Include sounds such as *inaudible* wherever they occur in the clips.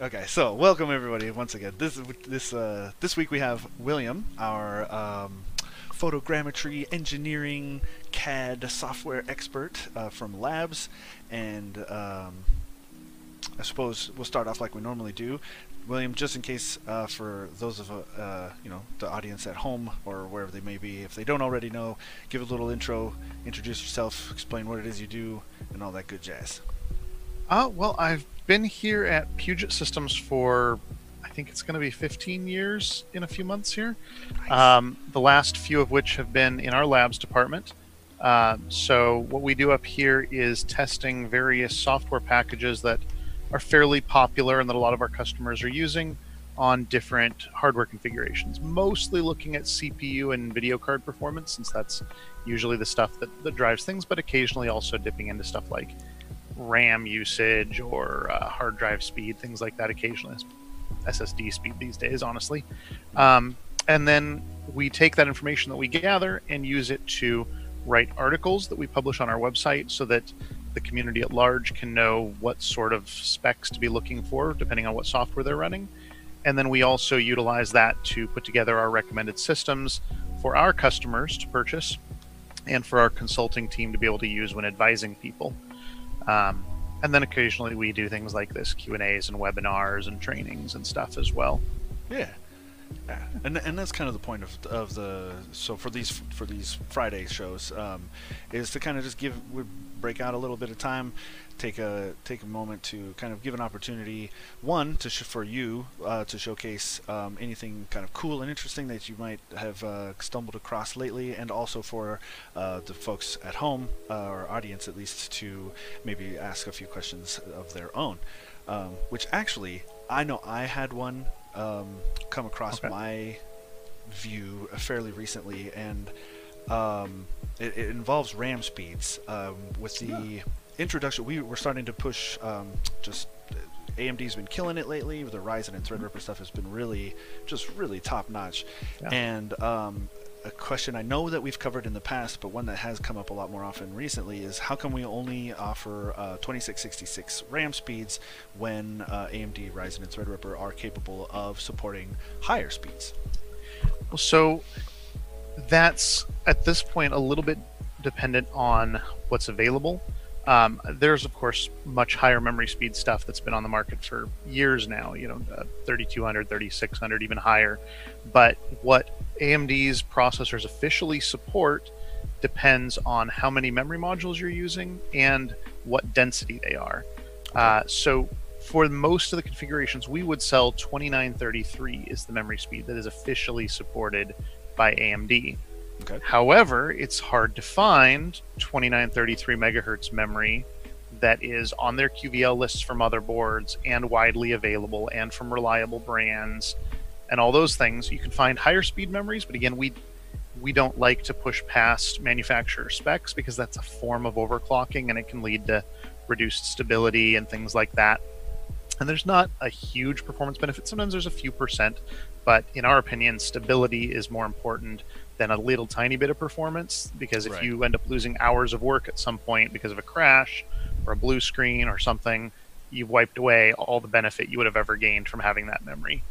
right. Okay. So, welcome everybody once again. This this uh, this week we have William, our um, photogrammetry engineering CAD software expert uh, from Labs, and um, I suppose we'll start off like we normally do. William, just in case uh, for those of uh, you know the audience at home or wherever they may be, if they don't already know, give a little intro, introduce yourself, explain what it is you do, and all that good jazz. Uh, well, I've been here at Puget Systems for I think it's going to be 15 years in a few months here. Nice. Um, the last few of which have been in our labs department. Uh, so what we do up here is testing various software packages that are fairly popular and that a lot of our customers are using on different hardware configurations. Mostly looking at CPU and video card performance, since that's usually the stuff that, that drives things, but occasionally also dipping into stuff like RAM usage or uh, hard drive speed, things like that occasionally. SSD speed these days, honestly. Um, and then we take that information that we gather and use it to write articles that we publish on our website so that the community at large can know what sort of specs to be looking for depending on what software they're running. And then we also utilize that to put together our recommended systems for our customers to purchase and for our consulting team to be able to use when advising people. Um, and then occasionally we do things like this Q and A's and webinars and trainings and stuff as well. Yeah. Yeah, and and that's kind of the point of of the so for these for these Friday shows um, is to kind of just give we break out a little bit of time, take a take a moment to kind of give an opportunity one to sh- for you uh, to showcase um, anything kind of cool and interesting that you might have uh, stumbled across lately, and also for uh, the folks at home uh, or audience at least to maybe ask a few questions of their own, um, which actually I know I had one um, come across Okay. my view fairly recently, and um, it, it involves RAM speeds. Um, with the introduction, we were starting to push um, just. AMD's been killing it lately. The Ryzen and Threadripper stuff has been really, just really top notch. Yeah. And um, a question I know that we've covered in the past, but one that has come up a lot more often recently is how come we only offer uh, 2666 RAM speeds when uh, AMD Ryzen and Threadripper are capable of supporting higher speeds? Well, so that's at this point a little bit dependent on what's available. Um, there's of course much higher memory speed stuff that's been on the market for years now. You know, uh, 3200, 3600, even higher. But what AMD's processors officially support depends on how many memory modules you're using and what density they are. Uh, so for most of the configurations, we would sell 2933 is the memory speed that is officially supported by AMD. Okay. However, it's hard to find 2933 megahertz memory that is on their QVL lists for motherboards and widely available and from reliable brands and all those things. You can find higher speed memories, but again, we we don't like to push past manufacturer specs because that's a form of overclocking and it can lead to reduced stability and things like that. And there's not a huge performance benefit. Sometimes there's a few percent, but in our opinion, stability is more important than a little tiny bit of performance because if Right. you end up losing hours of work at some point because of a crash or a blue screen or something, you've wiped away all the benefit you would have ever gained from having that memory.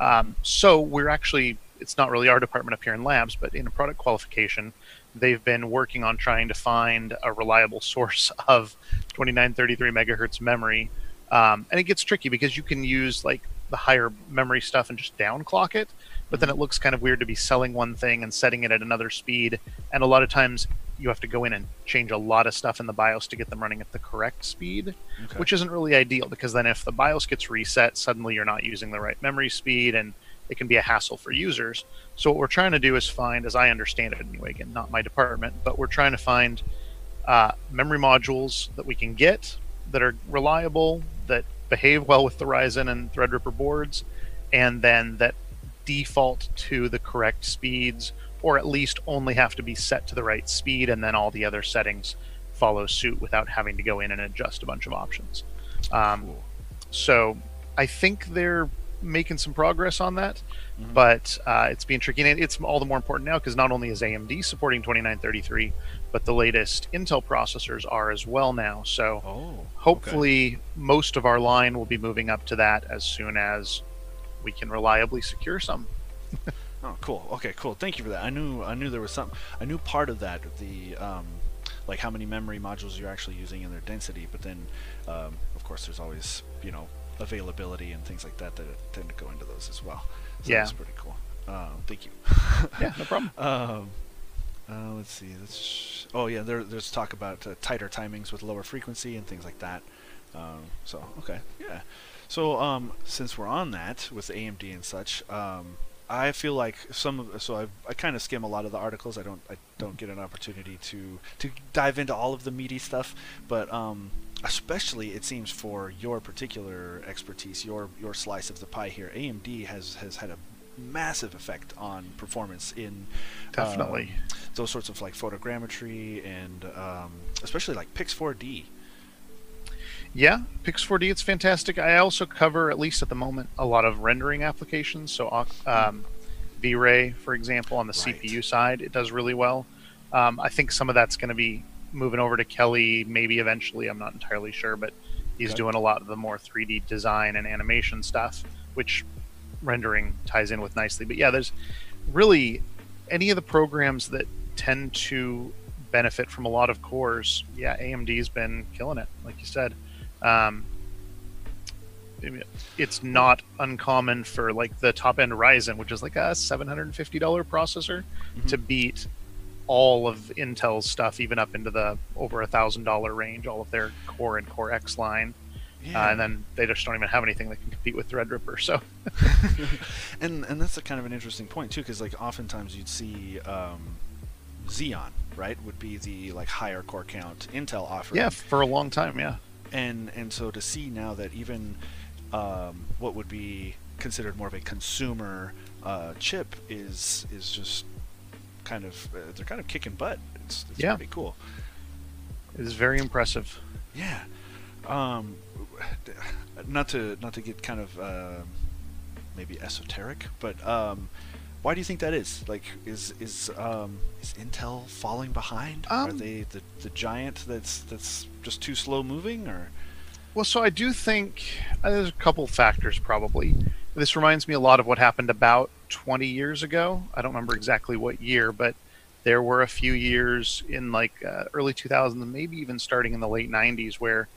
Um, so we're actually, it's not really our department up here in labs, but in a product qualification, they've been working on trying to find a reliable *laughs* source of 2933 megahertz memory. Um, and it gets tricky because you can use like the higher memory stuff and just downclock it, but then it looks kind of weird to be selling one thing and setting it at another speed. And a lot of times you have to go in and change a lot of stuff in the BIOS to get them running at the correct speed Okay. which isn't really ideal because then if the BIOS gets reset, suddenly you're not using the right memory speed and it can be a hassle for users. So what we're trying to do is find, as I understand it anyway, again, not my department, but we're trying to find uh, memory modules that we can get that are reliable, that behave well with the Ryzen and Threadripper boards, and then that default to the correct speeds, or at least only have to be set to the right speed, and then all the other settings follow suit without having to go in and adjust a bunch of options. Um, Cool. so I think they're making some progress on that, Mhm. but uh, it's being tricky. And it's all the more important now because not only is AMD supporting 2933, but the latest Intel processors are as well now. So Oh, okay. hopefully, most of our line will be moving up to that as soon as we can reliably secure some. *laughs* Oh, cool. Okay, cool. Thank you for that. I knew I knew there was some. I knew part of that, the um, like how many memory modules you're actually using and their density. But then, um, of course, there's always you know availability and things like that that tend to go into those as well. So Yeah. that's pretty cool. Um, thank you. *laughs* Yeah, no problem. *laughs* Um, uh, let's see. Let's. Oh yeah, there, there's talk about uh, tighter timings with lower frequency and things like that. Um, so okay, yeah. So um, since we're on that with AMD and such, um, I feel like some of so I, I kind of skim a lot of the articles. I don't I don't get an opportunity to to dive into all of the meaty stuff, but um, especially it seems for your particular expertise, your your slice of the pie here, AMD has has had a massive effect on performance in um, Definitely. those sorts of like photogrammetry and um, especially like Pix4D. Yeah, Pix4D, it's fantastic. I also cover, at least at the moment, a lot of rendering applications. So, uh, um, V-Ray, for example, on the Right. CPU side, it does really well. Um, I think some of that's going to be moving over to Kelly, maybe eventually. I'm not entirely sure, but he's Okay. doing a lot of the more 3D design and animation stuff, which rendering ties in with nicely. But yeah, there's really any of the programs that tend to benefit from a lot of cores. Yeah, AMD's been killing it, like you said. Um, it's not uncommon for like the top end Ryzen, which is like a seven hundred and fifty dollar processor, Mhm. to beat all of Intel's stuff, even up into the over a thousand dollar range. All of their Core and Core X line, uh, and then they just don't even have anything that can compete with Threadripper. So *laughs* *laughs* and and that's a kind of an interesting point too, because like oftentimes you'd see um, Xeon, right, would be the like higher core count Intel offering. yeah, for a long time, yeah. And and so to see now that even um, what would be considered more of a consumer uh, chip is is just kind of uh, they're kind of kicking butt. It's, it's Yeah. pretty cool. It is very impressive. Yeah. Um, not to not to get kind of um maybe esoteric, but um, why do you think that is? Like, is is um, is Intel falling behind? Are Um, they the, the giant that's that's just too slow moving, or Well, so I do think uh, there's a couple factors probably. This reminds me a lot of what happened about 20 years ago. I don't remember exactly what year, but there were a few years in like uh, early 2000s, maybe even starting in the late 90s, where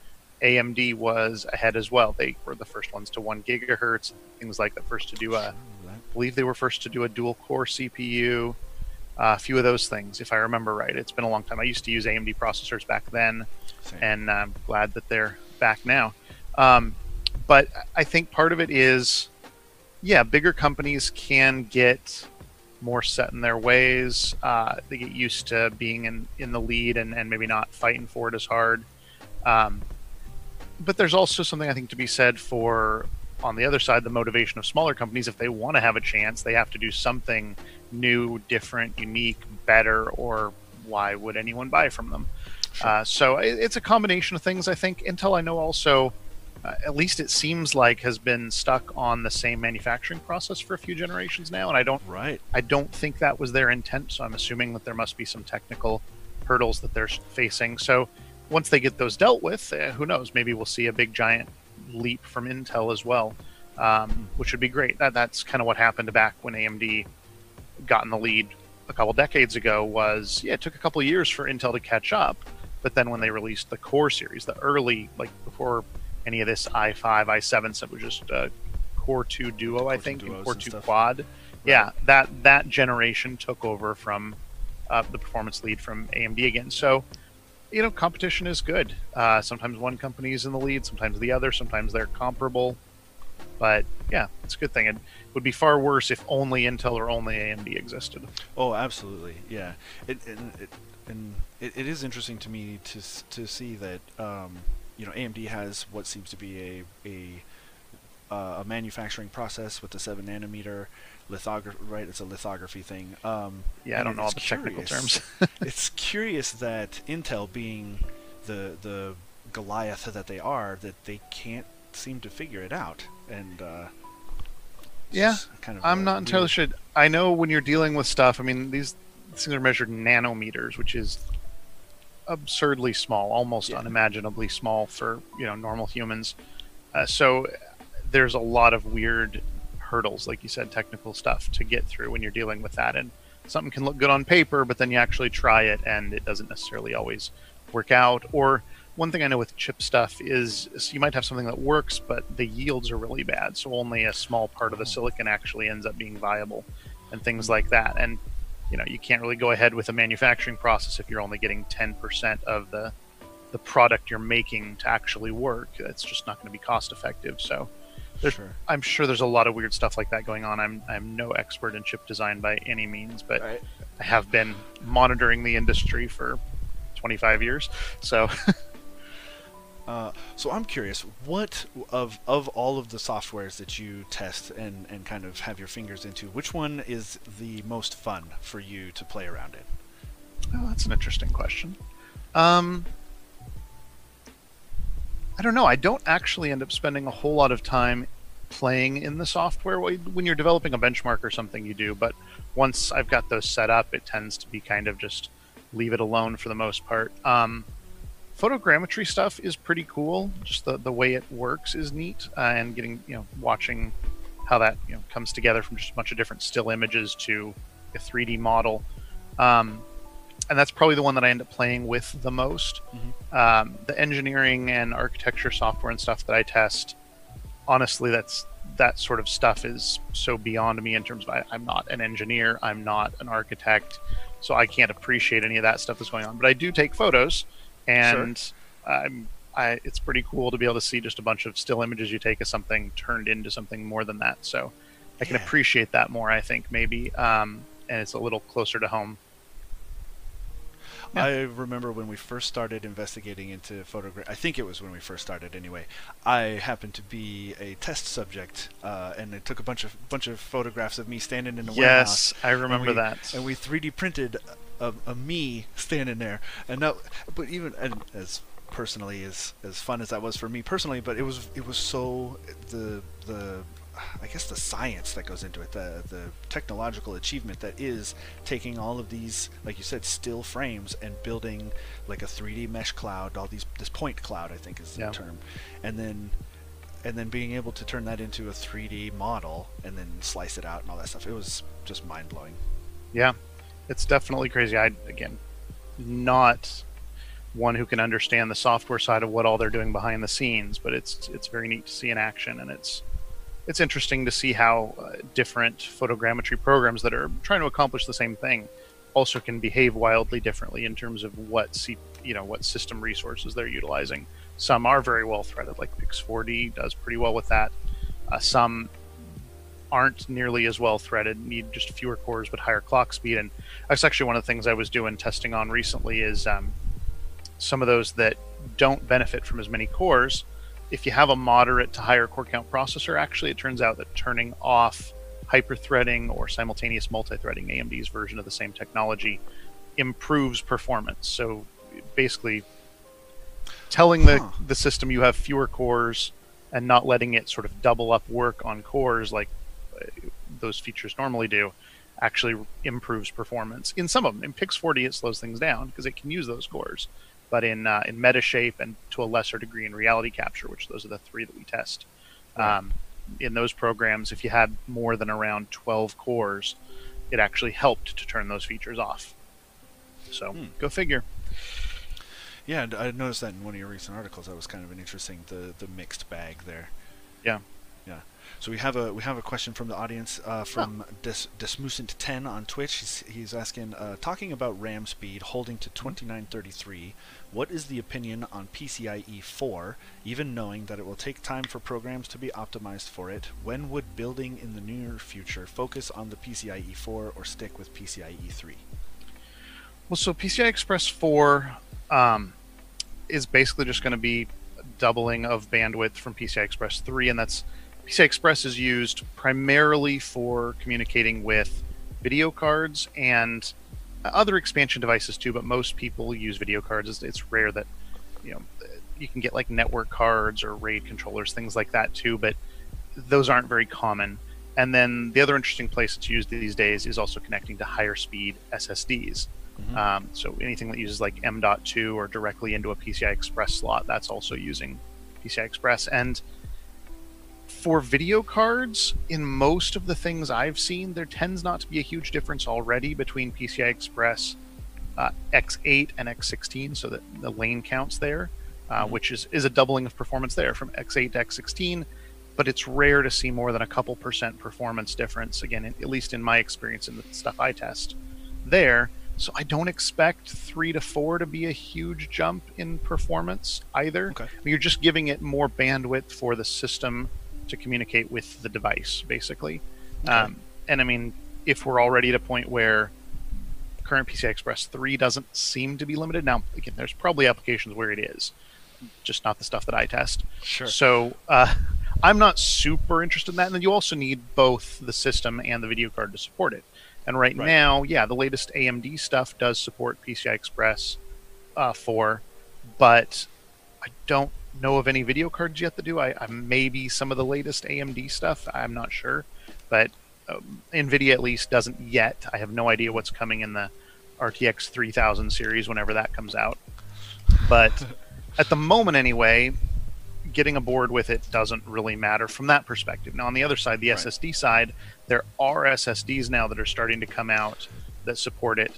AMD was ahead as well. They were the first ones to one gigahertz, things like the first to do a, Ooh, that- I believe they were first to do a dual core CPU. Uh, a few of those things, if I remember right. It's been a long time. I used to use AMD processors back then same. and I'm glad that they're back now. Um, but I think part of it is, yeah, bigger companies can get more set in their ways. Uh, they get used to being in, in the lead and, and maybe not fighting for it as hard. Um, but there's also something I think to be said for, on the other side, the motivation of smaller companies. If they want to have a chance, they have to do something new, different, unique, better, or why would anyone buy from them? Sure. Uh, so it, it's a combination of things. I think Intel, I know also, uh, at least it seems like, has been stuck on the same manufacturing process for a few generations now, and I don't, right. I don't think that was their intent. So I'm assuming that there must be some technical hurdles that they're facing. So once they get those dealt with, uh, who knows? Maybe we'll see a big giant leap from Intel as well, um, which would be great. That that's kind of what happened back when AMD got in the lead a couple decades ago. Was yeah, it took a couple years for Intel to catch up, but then when they released the Core series, the early like before any of this i5, i7 stuff was just uh, Core 2 Duo, I Core 2 think, and Core and 2 stuff. Quad. Yeah, that that generation took over from uh, the performance lead from AMD again. So, you know, competition is good. Uh, sometimes one company is in the lead, sometimes the other, sometimes they're comparable. But yeah, it's a good thing. It would be far worse if only Intel or only AMD existed. Oh, absolutely. Yeah. It, and it, and it, it is interesting to me to to see that um, you know AMD has what seems to be a a uh, a manufacturing process with the seven nanometer lithography. Right, it's a lithography thing. Um, Yeah, I don't know all it's the technical curious- terms. *laughs* it's curious that Intel, being the the Goliath that they are, that they can't seem to figure it out. And uh, yeah, kind of. I'm not entirely sure. I know when you're dealing with stuff. I mean, these things are measured nanometers, which is absurdly small, almost yeah. unimaginably small for you know normal humans. Uh, so there's a lot of weird hurdles, like you said, technical stuff to get through when you're dealing with that. And something can look good on paper, but then you actually try it and it doesn't necessarily always work out. Or one thing I know with chip stuff is so you might have something that works, but the yields are really bad. So only a small part of the oh. silicon actually ends up being viable and things mm-hmm. like that. And you know, you can't really go ahead with a manufacturing process if you're only getting 10% of the the product you're making to actually work. It's just not going to be cost effective. So sure. I'm sure there's a lot of weird stuff like that going on. I'm I'm no expert in chip design by any means, but right. I have been monitoring the industry for 25 years. So *laughs* Uh, so I'm curious, what of of all of the softwares that you test and, and kind of have your fingers into, which one is the most fun for you to play around in? Oh, that's an interesting question. Um, I don't know. I don't actually end up spending a whole lot of time playing in the software. When you're developing a benchmark or something, you do. But once I've got those set up, it tends to be kind of just leave it alone for the most part. Um, photogrammetry stuff is pretty cool. Just the, the way it works is neat, uh, and getting you know watching how that you know comes together from just a bunch of different still images to a 3D model. Um, and that's probably the one that I end up playing with the most. Mm-hmm. Um, the engineering and architecture software and stuff that I test, honestly, that's that sort of stuff is so beyond me in terms of I, am not an engineer, I'm not an architect, so I can't appreciate any of that stuff that's going on. But I do take photos, and sure. I, it's pretty cool to be able to see just a bunch of still images you take of something turned into something more than that. So I can yeah. appreciate that more. I think maybe, um, and it's a little closer to home. I *laughs* remember when we first started investigating into photography. I think it was when we first started, anyway. I happened to be a test subject, uh, and they took a bunch of bunch of photographs of me standing in the yes, warehouse. Yes, I remember and we, that. And we 3D printed a, a me standing there, and now, but even and as personally as as fun as that was for me personally, but it was it was so the the I guess the science that goes into it, the the technological achievement that is taking all of these, like you said, still frames and building like a 3D mesh cloud, all these this point cloud, I think is the yeah. term, and then and then being able to turn that into a 3D model and then slice it out and all that stuff. It was just mind blowing. Yeah, it's definitely crazy. I again, not one who can understand the software side of what all they're doing behind the scenes, but it's it's very neat to see in action, and it's it's interesting to see how uh, different photogrammetry programs that are trying to accomplish the same thing also can behave wildly differently in terms of what C, you know what system resources they're utilizing. Some are very well threaded, like Pix4D does pretty well with that. Uh, some aren't nearly as well threaded, need just fewer cores but higher clock speed. And that's actually one of the things I was doing testing on recently is um, some of those that don't benefit from as many cores. If you have a moderate to higher core count processor, actually, it turns out that turning off hyper-threading or simultaneous multi-threading AMD's version of the same technology improves performance. So basically, telling the, huh. the system you have fewer cores and not letting it sort of double up work on cores like uh, those features normally do actually improves performance. In some of them, in Pix4D, it slows things down because it can use those cores. But in uh, in Metashape and to a lesser degree in Reality Capture, which those are the three that we test, um, in those programs, if you had more than around 12 cores, it actually helped to turn those features off. So hmm. go figure. Yeah, I noticed that in one of your recent articles. That was kind of an interesting the the mixed bag there. Yeah. Yeah. So we have a we have a question from the audience uh, from oh. Des, Desmusant10 on Twitch. He's, he's asking, uh, talking about RAM speed holding to 2933. What is the opinion on PCIe 4? Even knowing that it will take time for programs to be optimized for it, when would building in the near future focus on the PCIe 4 or stick with PCIe 3? Well, so PCI Express 4 um, is basically just going to be doubling of bandwidth from PCI Express 3, and that's PCI Express is used primarily for communicating with video cards and other expansion devices too, but most people use video cards. It's rare that you know you can get like network cards or RAID controllers, things like that too, but those aren't very common. And then the other interesting place it's used these days is also connecting to higher speed SSDs. Mhm. Um, so anything that uses like M.2 or directly into a PCI Express slot, that's also using PCI Express. And for video cards, in most of the things I've seen, there tends not to be a huge difference already between PCI Express uh, X8 and X16, so that the lane counts there, uh, Mhm. which is, is a doubling of performance there from X8 to X16. But it's rare to see more than a couple percent performance difference, again, at least in my experience in the stuff I test there. So I don't expect three to four to be a huge jump in performance either. Okay. You're just giving it more bandwidth for the system to communicate with the device, basically. Okay. Um, and I mean, if we're already at a point where current PCI Express 3 doesn't seem to be limited, now, again, there's probably applications where it is, just not the stuff that I test. Sure. So uh, *laughs* I'm not super interested in that. And then you also need both the system and the video card to support it. And right, Right. now, yeah, the latest AMD stuff does support PCI Express uh, 4, but I don't know of any video cards yet that do. I, I maybe some of the latest AMD stuff. I'm not sure, but um, Nvidia at least doesn't yet. I have no idea what's coming in the RTX 3000 series whenever that comes out. But *laughs* at the moment, anyway, getting aboard with it doesn't really matter from that perspective. Now, on the other side, the Right. SSD side, there are SSDs now that are starting to come out that support it.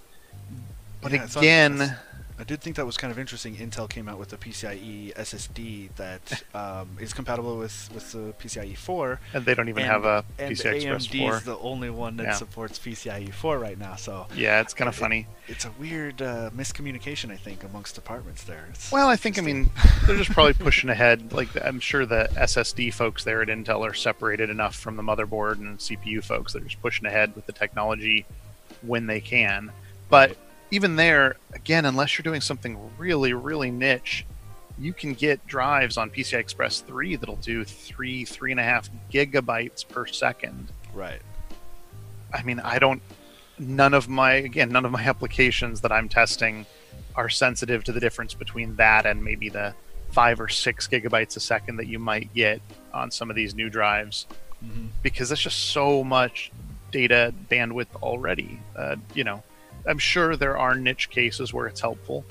But Yeah, again, I did think that was kind of interesting. Intel came out with a PCIe SSD that *laughs* um, is compatible with, with the PCIe 4. and they don't even and, have a and PCI Express AMD is the only one that Yeah. supports PCIe 4 right now. So Yeah, it's kind of It- funny. it's a weird uh, miscommunication, I think, amongst departments there. It's Well, I think I mean *laughs* they're just probably *laughs* pushing ahead. Like I'm sure the SSD folks there at Intel are separated enough from the motherboard and CPU folks. They're just pushing ahead with the technology when they can. But. Even there, again, unless you're doing something really, really niche, you can get drives on PCI Express 3 that'll do three, three and a half gigabytes per second. right. I mean, I don't. None of my again, none of my *laughs* applications that I'm testing are sensitive to the difference between that and maybe the five or six gigabytes a second that you might get on some of these new drives hmm because it's just so much data bandwidth already. Uh, you know, I'm sure there are niche cases where it's helpful,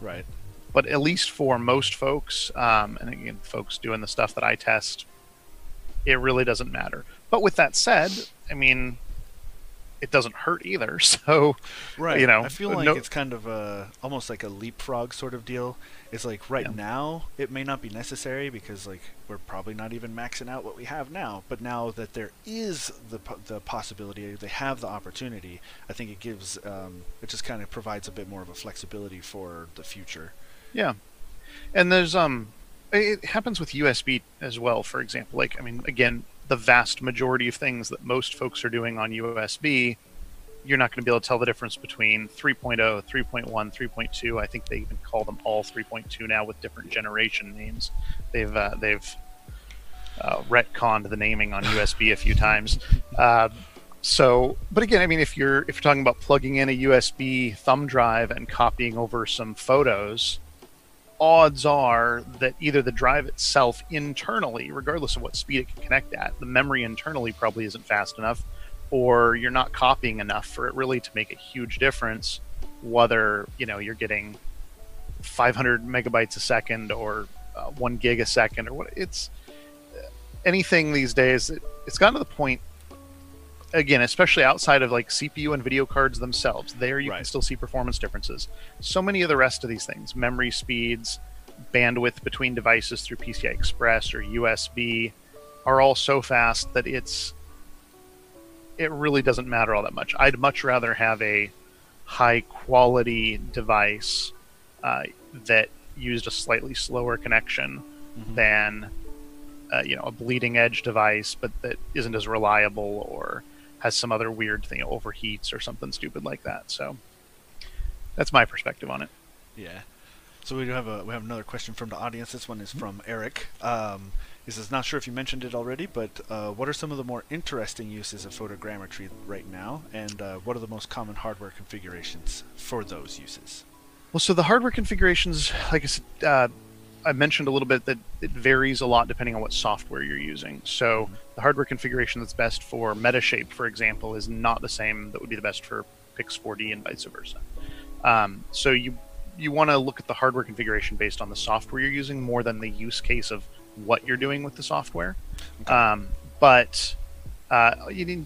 Right. but at least for most folks, um, and again, folks doing the stuff that I test, it really doesn't matter. But with that said, I mean, it doesn't hurt either. *laughs* So, Right. You know, I feel uh, like no- it's kind of a almost like a leapfrog sort of deal. It's like right Yeah. now it may not be necessary because like we're probably not even maxing out what we have now. But now that there is the the possibility, they have the opportunity. I think it gives um, it just kind of provides a bit more of a flexibility for the future. yeah. And there's um, it happens with USB as well. For example, like I mean, again, the vast majority of things that most folks are doing on USB, you're not going to be able to tell the difference between 3.0, 3.1, 3.2. I think they even call them all 3.2 now with different generation names. They've uh, they've uh, retconned the naming on USB a few times. *laughs* Uh, so, but again, I mean, if you're if you're talking about plugging in a USB thumb drive and copying over some photos, odds are that either the drive itself internally, regardless of what speed it can connect at, the memory internally probably isn't fast enough, or you're not copying enough for it really to make a huge difference. Whether you know you're getting 500 megabytes a second or uh, one gig a second or what it's anything these days. It, it's gotten to the point again, especially outside of like CPU and video cards themselves. There you can still see performance differences. So many of the rest of these things, memory speeds, bandwidth between devices through PCI Express or USB, are all so fast that it's it really doesn't matter all that much. I'd much rather have a high quality device uh, that used a slightly slower connection Mhm. than uh, you know a bleeding edge device, but that isn't as reliable or has some other weird thing, overheats or something stupid like that. So that's my perspective on it. Yeah. So we do have a we have another question from the audience. This one is from Eric. Um, he says, "Not sure if you mentioned it already, but uh, what are some of the more interesting uses of photogrammetry right now, and uh, what are the most common hardware configurations for those uses?" Well, so the hardware configurations, like I said, uh, I mentioned a little bit that it varies a lot depending on what software you're using. So Mm-hmm. the hardware configuration that's best for Metashape, for example, is not the same that would be the best for Pix4D and vice versa. Um, so you you want to look at the hardware configuration based on the software you're using more than the use case of what you're doing with the software. Okay. Um, but uh, you need,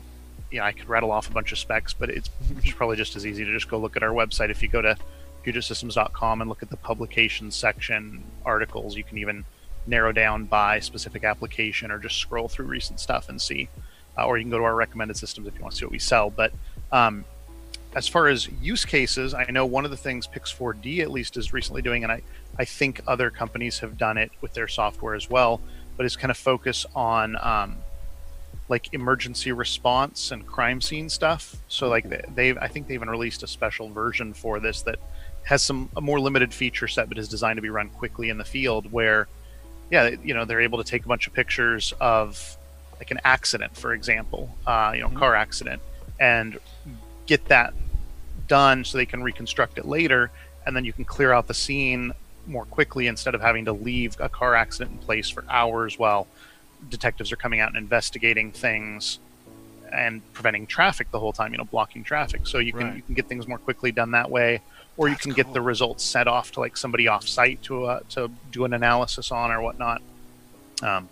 yeah, I could rattle off a bunch of specs, but it's, *laughs* it's probably just as easy to just go look at our website. If you go to PugetSystems.com and look at the publications section, articles, you can even narrow down by specific application or just scroll through recent stuff and see. Uh, or you can go to our recommended systems if you want to see what we sell. But um, as far as use cases, I know one of the things Pix4D at least is recently doing, and I, I think other companies have done it with their software as well, but is kind of focus on um, like emergency response and crime scene stuff. So like they, they've, I think they even released a special version for this that has some a more limited feature set, but is designed to be run quickly in the field. Where, yeah, you know, they're able to take a bunch of pictures of like an accident, for example, uh, you know, Mhm. car accident, and get that done so they can reconstruct it later, and then you can clear out the scene more quickly instead of having to leave a car accident in place for hours while detectives are coming out and investigating things and preventing traffic the whole time, you know, blocking traffic. So you can Right. you can get things more quickly done that way, or you That's can get the results sent off to like somebody off site to uh, to do an analysis on or whatnot. Um,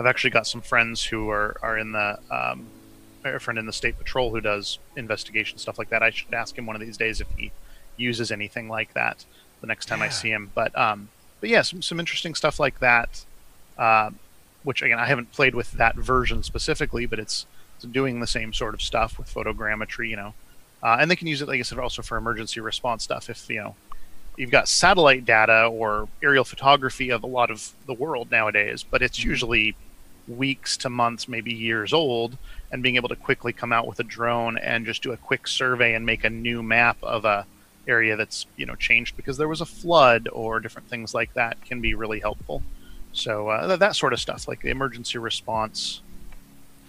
I've actually got some friends who are are in the um, a friend in the state patrol who does investigation stuff like that. I should ask him one of these days if he uses anything like that the next time I see him. But um, but yeah, some some interesting stuff like that. Uh, which again, I haven't played with that version specifically, but it's, it's doing the same sort of stuff with photogrammetry, you know. Uh, and they can use it, like I said, also for emergency response stuff. If you know you've got satellite data or aerial photography of a lot of the world nowadays, but it's Mhm. usually weeks to months, maybe years old, and being able to quickly come out with a drone and just do a quick survey and make a new map of a area that's you know changed because there was a flood or different things like that can be really helpful. So uh, th- that sort of stuff, like the emergency response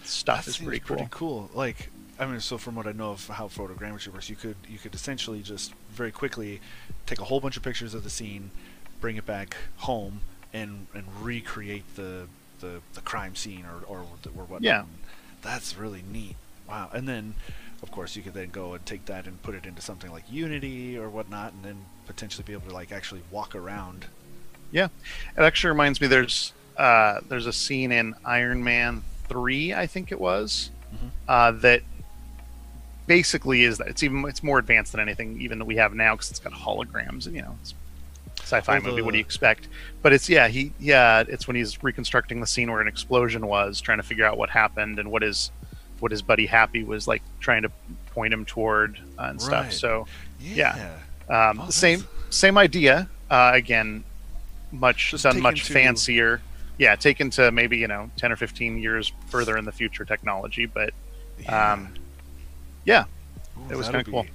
stuff, That is pretty cool. pretty cool. Like, I mean, so from what I know of how photogrammetry works, you could you could essentially just very quickly take a whole bunch of pictures of the scene, bring it back home, and and recreate the the, the crime scene or or, or whatnot. Yeah. that's really neat. Wow. And then, of course, you could then go and take that and put it into something like Unity or whatnot, and then potentially be able to like actually walk around. Yeah, it actually reminds me. There's uh, there's a scene in Iron Man three, I think it was, Mhm. uh, that basically is that it's even it's more advanced than anything even that we have now because it's got holograms and you know it's a sci-fi movie. What do you expect? But it's yeah he yeah it's when he's reconstructing the scene where an explosion was, trying to figure out what happened and what his what his buddy Happy was like trying to point him toward uh, and stuff. So Yeah. um, Oh, same same idea. Uh, again, much done much to- fancier. Yeah, taken to maybe you know ten or fifteen years further in the future technology, but um, yeah, Ooh, it was kinda cool.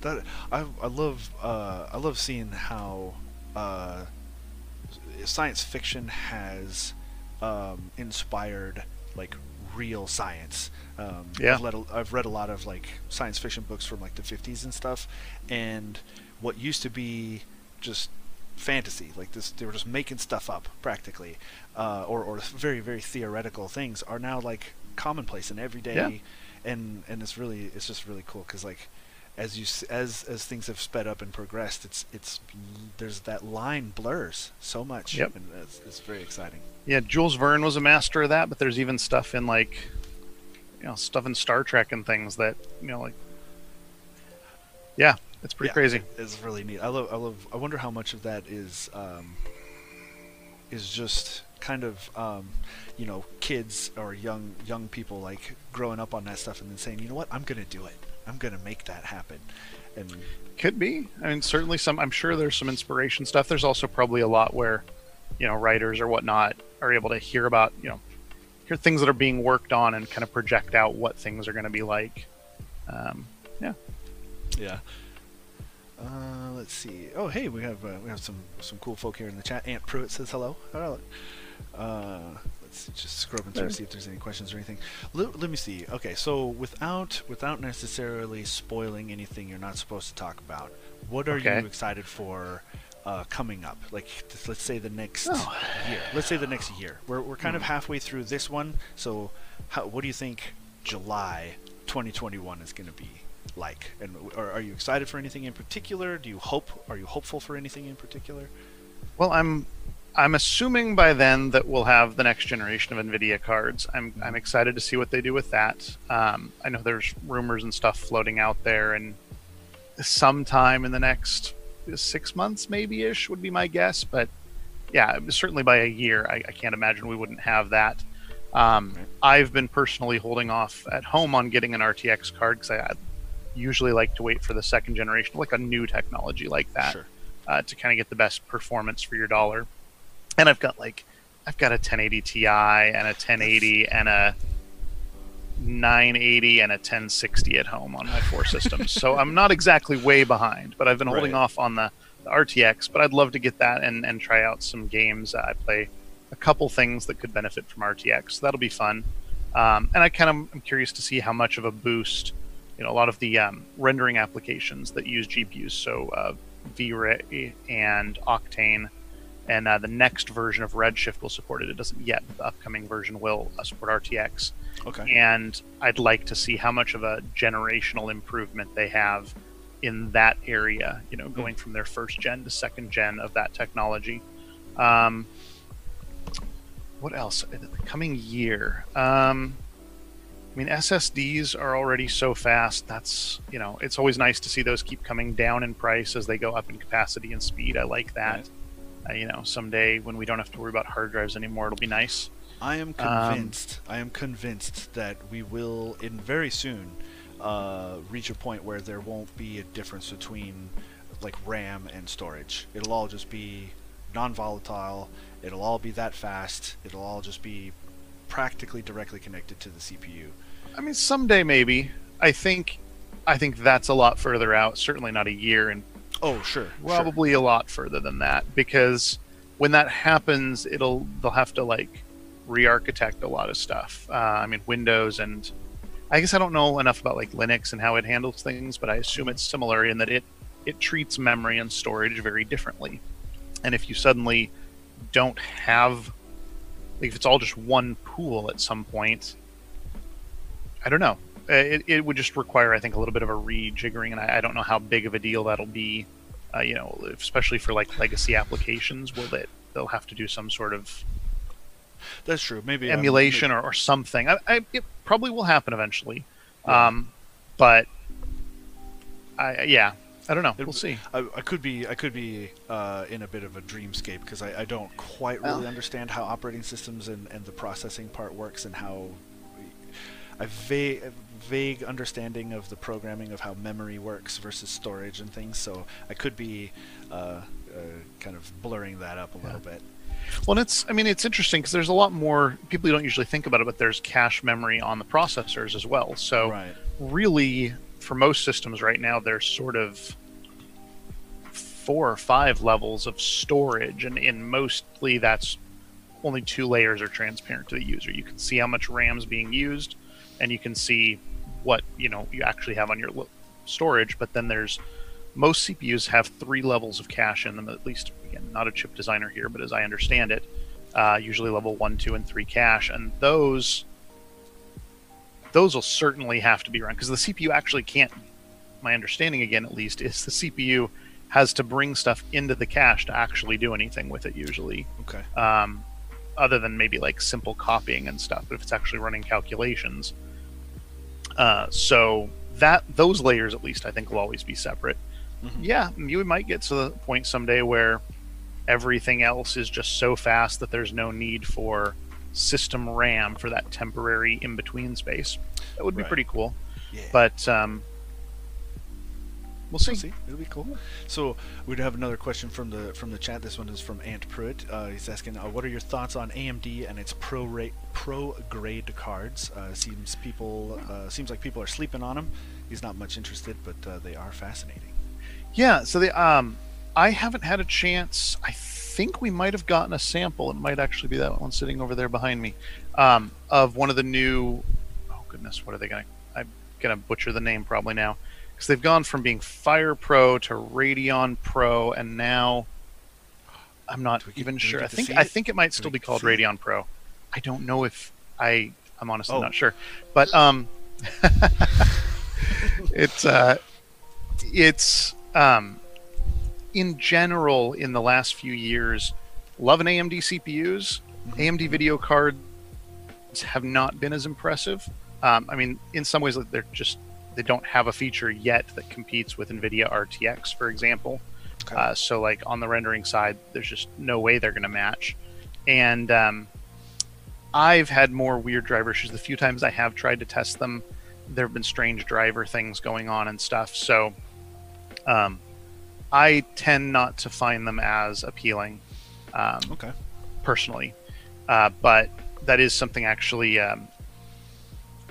That I, I love uh, I love seeing how uh, science fiction has um, inspired like real science. Um, Yeah. I've, read a, I've read a lot of like science fiction books from like the 50s and stuff, and what used to be just fantasy like this they were just making stuff up practically uh, or, or very very theoretical things are now like commonplace and everyday Yeah. And and it's really it's just really cool because like as you as as things have sped up and progressed it's it's there's that line blurs so much Yep. and it's, it's very exciting yeah. Jules Verne was a master of that, but there's even stuff in like you know stuff in Star Trek and things that you know like yeah, it's pretty Yeah, crazy. it's really neat i love i love i wonder how much of that is um is just kind of um you know kids or young young people like growing up on that stuff and then saying you know what i'm gonna do it i'm gonna make that happen and Could be. I mean, certainly some. I'm sure there's some inspiration stuff. There's also probably a lot where, you know, writers or whatnot are able to hear about, you know, hear things that are being worked on and kind of project out what things are going to be like. Um, yeah. Yeah. Uh, let's see. Oh, hey, we have uh, we have some some cool folk here in the chat. Ant Pruitt says hello. Hello. Uh, let's see, just scrubbing through see if there's any questions or anything. Let, let me see. Okay, so without without necessarily spoiling anything you're not supposed to talk about, what are Okay. you excited for uh, coming up? Like, let's say the next Oh. year. Let's say the next year. We're we're kind of Hmm. halfway through this one. So, how, what do you think July 2021 is going to be like? And are, are you excited for anything in particular? Do you hope? Are you hopeful for anything in particular? Well, I'm I'm assuming by then that we'll have the next generation of Nvidia cards. I'm I'm excited to see what they do with that. Um, I know there's rumors and stuff floating out there, and sometime in the next six months, maybe ish, would be my guess. But yeah, certainly by a year, I, I can't imagine we wouldn't have that. Um, I've been personally holding off at home on getting an RTX card because I, I usually like to wait for the second generation, like a new technology like that Sure. uh, to kind of get the best performance for your dollar. And I've got like I've got a 1080 Ti and a 1080 and a 980 and a 1060 at home on my four systems. so I'm not exactly way behind, but I've been holding Right. off on the, the RTX. But I'd love to get that and, and try out some games. I play a couple things that could benefit from RTX. So that'll be fun. Um, and I kind of am curious to see how much of a boost, you know, a lot of the um, rendering applications that use GPUs, so uh, V-Ray and Octane, and uh, the next version of Redshift will support it. It doesn't yet, the upcoming version will uh, support RTX. Okay. And I'd like to see how much of a generational improvement they have in that area, you know, going from their first gen to second gen of that technology. Um, what else? In the coming year. Um, I mean, SSDs are already so fast. That's, you know, it's always nice to see those keep coming down in price as they go up in capacity and speed. I like that. Right. Uh, you know, someday when we don't have to worry about hard drives anymore, it'll be nice. I am Um, convinced. I am convinced that we will, in very soon, uh, reach a point where there won't be a difference between like RAM and storage. It'll all just be non-volatile. It'll all be that fast. It'll all just be practically directly connected to the CPU. I mean, someday maybe. I think, I think that's a lot further out. Certainly not a year, and Oh, sure. sure. probably a lot further than that. Because when that happens, it'll they'll have to like re-architect a lot of stuff. Uh, I mean, Windows and I guess I don't know enough about like Linux and how it handles things, but I assume it's similar in that it it treats memory and storage very differently. And if you suddenly don't have like if it's all just one pool at some point, I don't know. Uh, It, it would just require, I think, a little bit of a rejiggering, and I, I don't know how big of a deal that'll be. Uh, you know, especially for like legacy applications, will it? They'll have to do some sort of That's true. Maybe um, emulation or, or something. I, I, it probably will happen eventually. Yeah. Um, but I, yeah, I don't know. It- We'll see. I, I could be I could be uh, in a bit of a dreamscape because I, I don't quite Well- really understand how operating systems and, and the processing part works and how I vague vague understanding of the programming of how memory works versus storage and things. So I could be uh, uh, kind of blurring that up a little bit. Well, and it's I mean it's interesting because there's a lot more people don't usually think about it, but there's cache memory on the processors as well. So Right. really, for most systems right now, there's sort of four or five levels of storage, and in mostly that's only two layers are transparent to the user. You can see how much RAM's being used, and you can see what you know you actually have on your storage. But then there's most CPUs have three levels of cache in them, at least. Again, not a chip designer here, but as I understand it, uh, usually level one, two, and three cache, and those those will certainly have to be run because the CPU actually can't. My understanding, again, at least, is the CPU has to bring stuff into the cache to actually do anything with it. Usually, Okay. um, other than maybe like simple copying and stuff. But if it's actually running calculations, uh, so that those layers at least I think will always be separate. Mhm. Yeah, you might get to the point someday where everything else is just so fast that there's no need for system RAM for that temporary in between space. That would be Right. pretty cool. Yeah. But um, we'll see. See. It'll be cool. So we'd have another question from the from the chat. This one is from Ant Pruitt. Uh, he's asking, uh, "What are your thoughts on AMD and its pro rate pro grade cards? Uh, seems people uh, seems like people are sleeping on them. He's not much interested, but uh, they are fascinating. Yeah, so the um I haven't had a chance. I think we might have gotten a sample. It might actually be that one sitting over there behind me. Um, of one of the new oh goodness, what are they gonna I'm gonna butcher the name probably now. Because they've gone from being FirePro to Radeon Pro and now I'm not get- even sure. I think I it? think it might Do still be called see it? Radeon Pro. I don't know if I. I'm honestly Oh. not sure, but um, *laughs* it's uh, it's um, in general in the last few years, loving AMD CPUs. Mhm. AMD video cards have not been as impressive. Um, I mean, in some ways, they're just they don't have a feature yet that competes with NVIDIA RTX, for example. Okay. Uh, so, like on the rendering side, there's just no way they're going to match. And um, I've had more weird driver issues. The few times I have tried to test them, there have been strange driver things going on and stuff. So, um, I tend not to find them as appealing. Um, okay. personally, uh, but that is something actually um,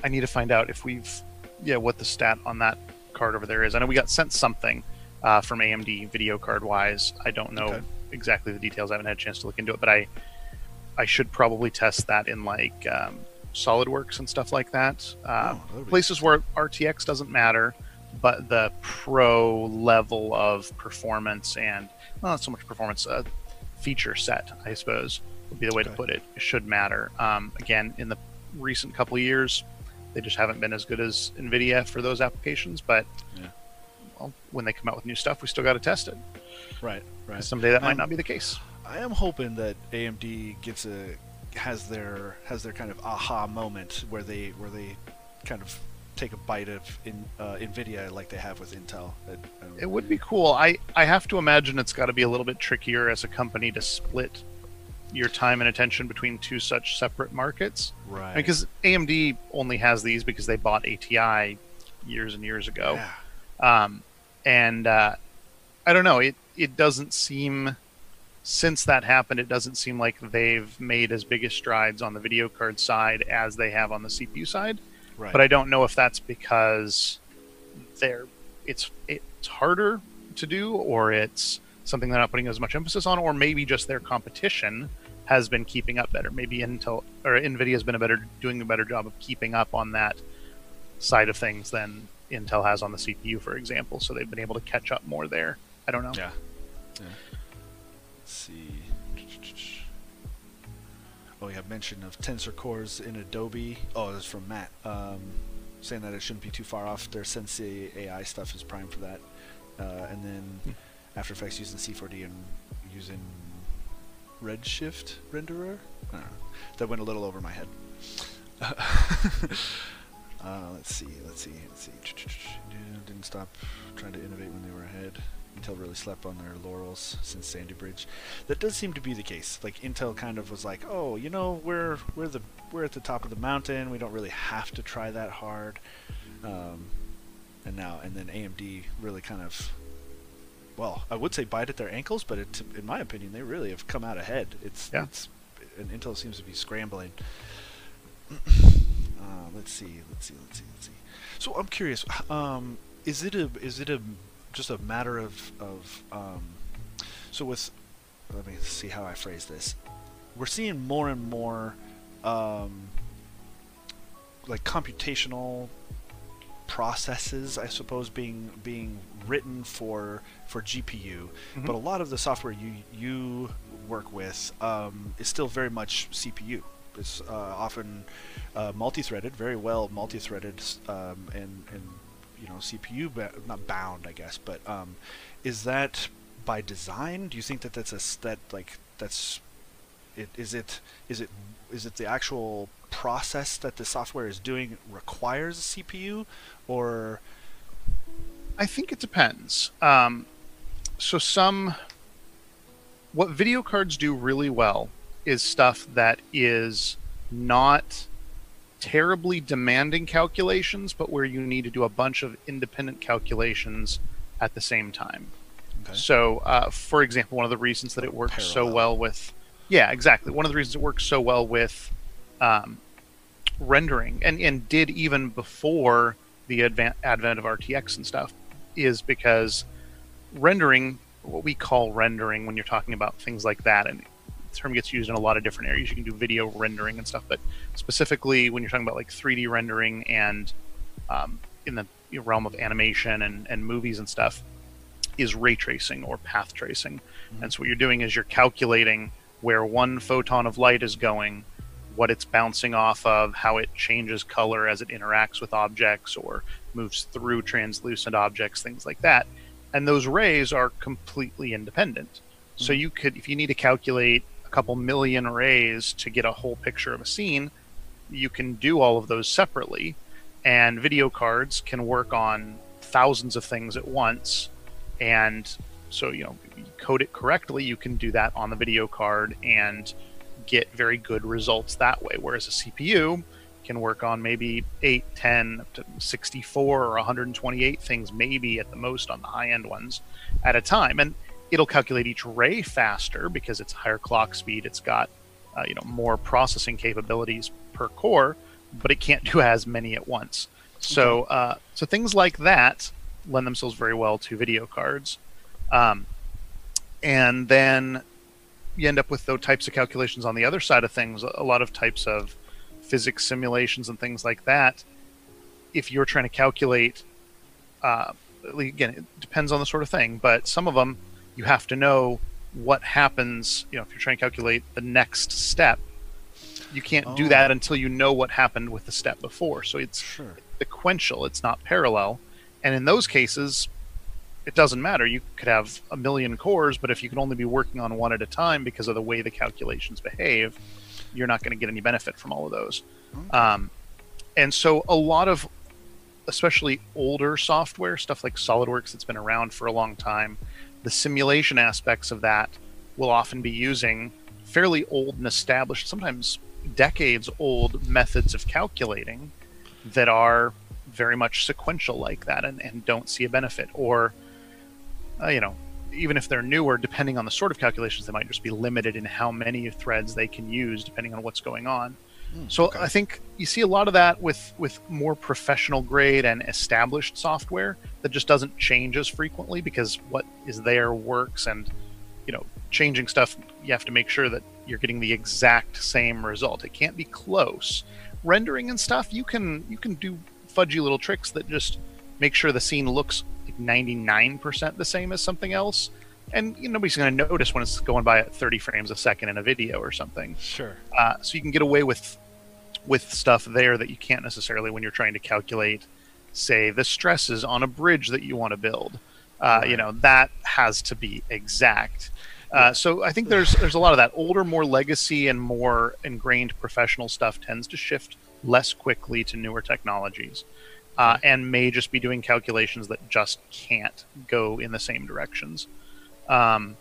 I need to find out if we've yeah what the stat on that card over there is. I know we got sent something uh, from AMD video card wise. I don't know Okay. exactly the details. I haven't had a chance to look into it, but I I should probably test that in like um, SolidWorks and stuff like that. Uh, Oh, places where RTX doesn't matter, but the pro level of performance and well, not so much performance, uh, feature set, I suppose, would be the way to put it. It should matter. Um, again, in the recent couple of years, they just haven't been as good as NVIDIA for those applications. But Yeah. well, when they come out with new stuff, we still got to test it. Right. Right. Someday that might not be the case. I am hoping that AMD gets a has their has their kind of aha moment where they where they kind of take a bite of in uh, Nvidia like they have with Intel. It, um, It would be cool. I, I have to imagine it's got to be a little bit trickier as a company to split your time and attention between two such separate markets. right. Because AMD only has these because they bought ATI years and years ago. yeah. Um, and uh, I don't know. It it doesn't seem since that happened. It doesn't seem like they've made as big a strides on the video card side as they have on the CPU side. Right. But I don't know if that's because they're it's it's harder to do, or it's something they're not putting as much emphasis on, or maybe just their competition has been keeping up better. Maybe Intel or Nvidia has been a better doing a better job of keeping up on that side of things than Intel has on the CPU, for example. So they've been able to catch up more there. I don't know. Yeah. Yeah. Let's see. Oh, we have mention of tensor cores in Adobe. Oh, this is from Matt. Um, saying that it shouldn't be too far off. Their Sensei AI stuff is prime for that. Uh, and then Hmm. After Effects using C4D and using Redshift renderer. Know. That went a little over my head. *laughs* uh, let's see. Let's see. Let's see. Didn't stop trying to innovate when they were ahead. Intel really slept on their laurels since Sandy Bridge. That does seem to be the case. Like Intel kind of was like, "Oh, you know, we're we're the we're at the top of the mountain. We don't really have to try that hard." Um, and now and then AMD really kind of well, I would say bite at their ankles, but it, in my opinion, they really have come out ahead. It's Yeah. it's and Intel seems to be scrambling. *clears throat* uh, let's see, let's see, let's see, let's see. So I'm curious. Um, is it a is it a just a matter of of um, so with let me see how I phrase this. We're seeing more and more um, like computational processes, I suppose, being being written for for GPU, Mhm. but a lot of the software you you work with um, is still very much CPU. It's uh, often uh, multi-threaded, very well multi-threaded, um, and and you know CPU ba- not bound, I guess. But um, is that by design? Do you think that that's a that like that's it? Is it is it is it the actual process that the software is doing requires a CPU, or I think it depends. Um, so some what video cards do really well is stuff that is not terribly demanding calculations, but where you need to do a bunch of independent calculations at the same time. okay. So, uh, for example, one of the reasons that it works so well with, yeah, exactly. One of the reasons it works so well with um, rendering, and and did even before the advan- advent of RTX and stuff, is because rendering, what we call rendering, when you're talking about things like that, and the term gets used in a lot of different areas. You can do video rendering and stuff, but specifically when you're talking about like 3D rendering and um, in the realm of animation and, and movies and stuff, is ray tracing or path tracing. Mm-hmm. And so what you're doing is you're calculating where one photon of light is going, what it's bouncing off of, how it changes color as it interacts with objects or moves through translucent objects, things like that. And those rays are completely independent. Mm-hmm. So you could, if you need to calculate a couple million rays to get a whole picture of a scene, you can do all of those separately. And video cards can work on thousands of things at once. And so, you know, you code it correctly, you can do that on the video card and get very good results that way. Whereas a CPU can work on maybe 8, 10, up to 64 or 128 things, maybe at the most on the high end ones at a time. And it'll calculate each ray faster because it's higher clock speed. It's got uh, you know more processing capabilities per core, but it can't *laughs* do as many at once. So uh, so things like that lend themselves very well to video cards. Um, and then you end up with those types of calculations on the other side of things. A lot of types of physics simulations and things like that. If you're trying to calculate, uh, again, it depends on the sort of thing, but some of them you have to know what happens. You know, if you're trying to calculate the next step, you can't oh. do that until you know what happened with the step before. So it's sure. sequential; it's not parallel. And in those cases, it doesn't matter. You could have a million cores, but if you can only be working on one at a time because of the way the calculations behave, you're not going to get any benefit from all of those. Okay. Um, and so a lot of, especially older software, stuff like SolidWorks that's been around for a long time, the simulation aspects of that will often be using fairly old and established, sometimes decades old methods of calculating that are very much sequential like that and, and don't see a benefit or uh, you know, even if they're newer, depending on the sort of calculations, they might just be limited in how many threads they can use, depending on what's going on. Mm, so okay. I think you see a lot of that with with more professional grade and established software that just doesn't change as frequently because what is there works, and you know, changing stuff you have to make sure that you're getting the exact same result. It can't be close. Rendering and stuff, you can you can do fudgy little tricks that just make sure the scene looks 99% the same as something else. And you know, nobody's going to notice when it's going by at 30 frames a second in a video or something. Sure. Uh, so you can get away with with stuff there that you can't necessarily when you're trying to calculate, say, the stresses on a bridge that you want to build. Uh, right. You know, that has to be exact. Uh, so I think there's there's a lot of that older, more legacy and more ingrained professional stuff tends to shift less quickly to newer technologies uh, and may just be doing calculations that just can't go in the same directions. Um,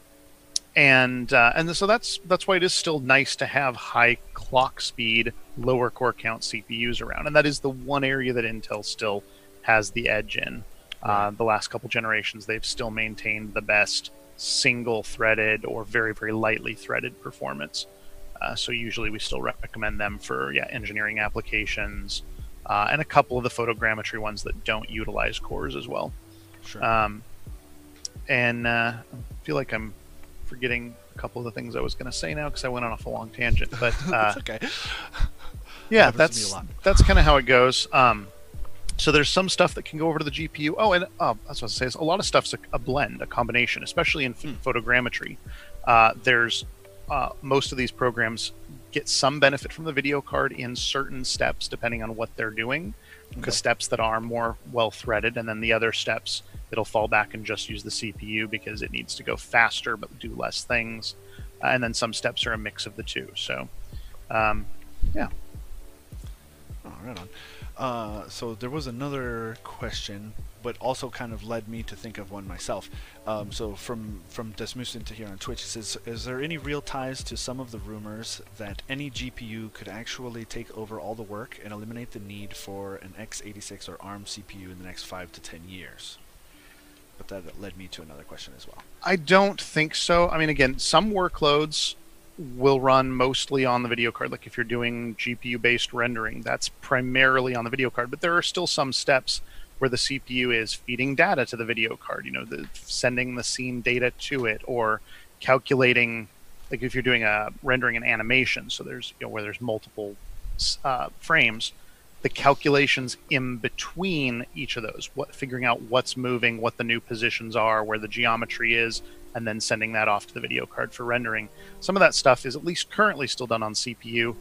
and uh, and so that's that's why it is still nice to have high clock speed, lower core count CPUs around, and that is the one area that Intel still has the edge in. Uh, the last couple generations, they've still maintained the best single threaded or very very lightly threaded performance. Uh, so usually we still recommend them for yeah engineering applications, uh, and a couple of the photogrammetry ones that don't utilize cores as well. Sure. Um, and uh, I feel like I'm forgetting a couple of the things I was going to say now because I went on off a long tangent. But *laughs* uh, okay. *laughs* Yeah, that's that's kind of how it goes. Um, so there's some stuff that can go over to the GPU. Oh, and uh, that's what I say. A lot of stuff's a, a blend, a combination, especially in hmm. photogrammetry. Uh, there's uh, most of these programs get some benefit from the video card in certain steps depending on what they're doing. Okay. The steps that are more well threaded, and then the other steps it'll fall back and just use the CPU because it needs to go faster but do less things. Uh, and then some steps are a mix of the two. So, um, yeah. All right. on. Uh, so there was another question, but also kind of led me to think of one myself. Um, so from from Desmusin to here on Twitch, it says, "Is there any real ties to some of the rumors that any GPU could actually take over all the work and eliminate the need for an x86 or ARM CPU in the next five to ten years?" But that led me to another question as well. I don't think so. I mean, again, some workloads will run mostly on the video card. Like if you're doing GPU based rendering, that's primarily on the video card. But there are still some steps where the CPU is feeding data to the video card, you know, the, sending the scene data to it or calculating, like if you're doing a rendering an animation, so there's, you know, where there's multiple uh, frames, the calculations in between each of those, what figuring out what's moving, what the new positions are, where the geometry is, and then sending that off to the video card for rendering. Some of that stuff is at least currently still done on CPU.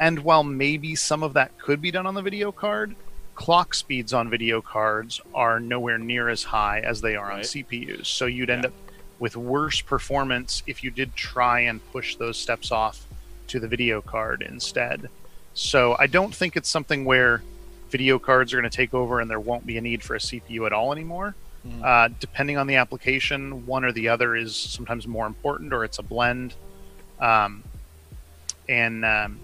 And while maybe some of that could be done on the video card, clock speeds on video cards are nowhere near as high as they are right. on CPUs. So you'd end yeah. up with worse performance if you did try and push those steps off to the video card instead. So I don't think it's something where video cards are going to take over and there won't be a need for a CPU at all anymore. Mm. Uh, depending on the application, one or the other is sometimes more important, or it's a blend. Um, and um,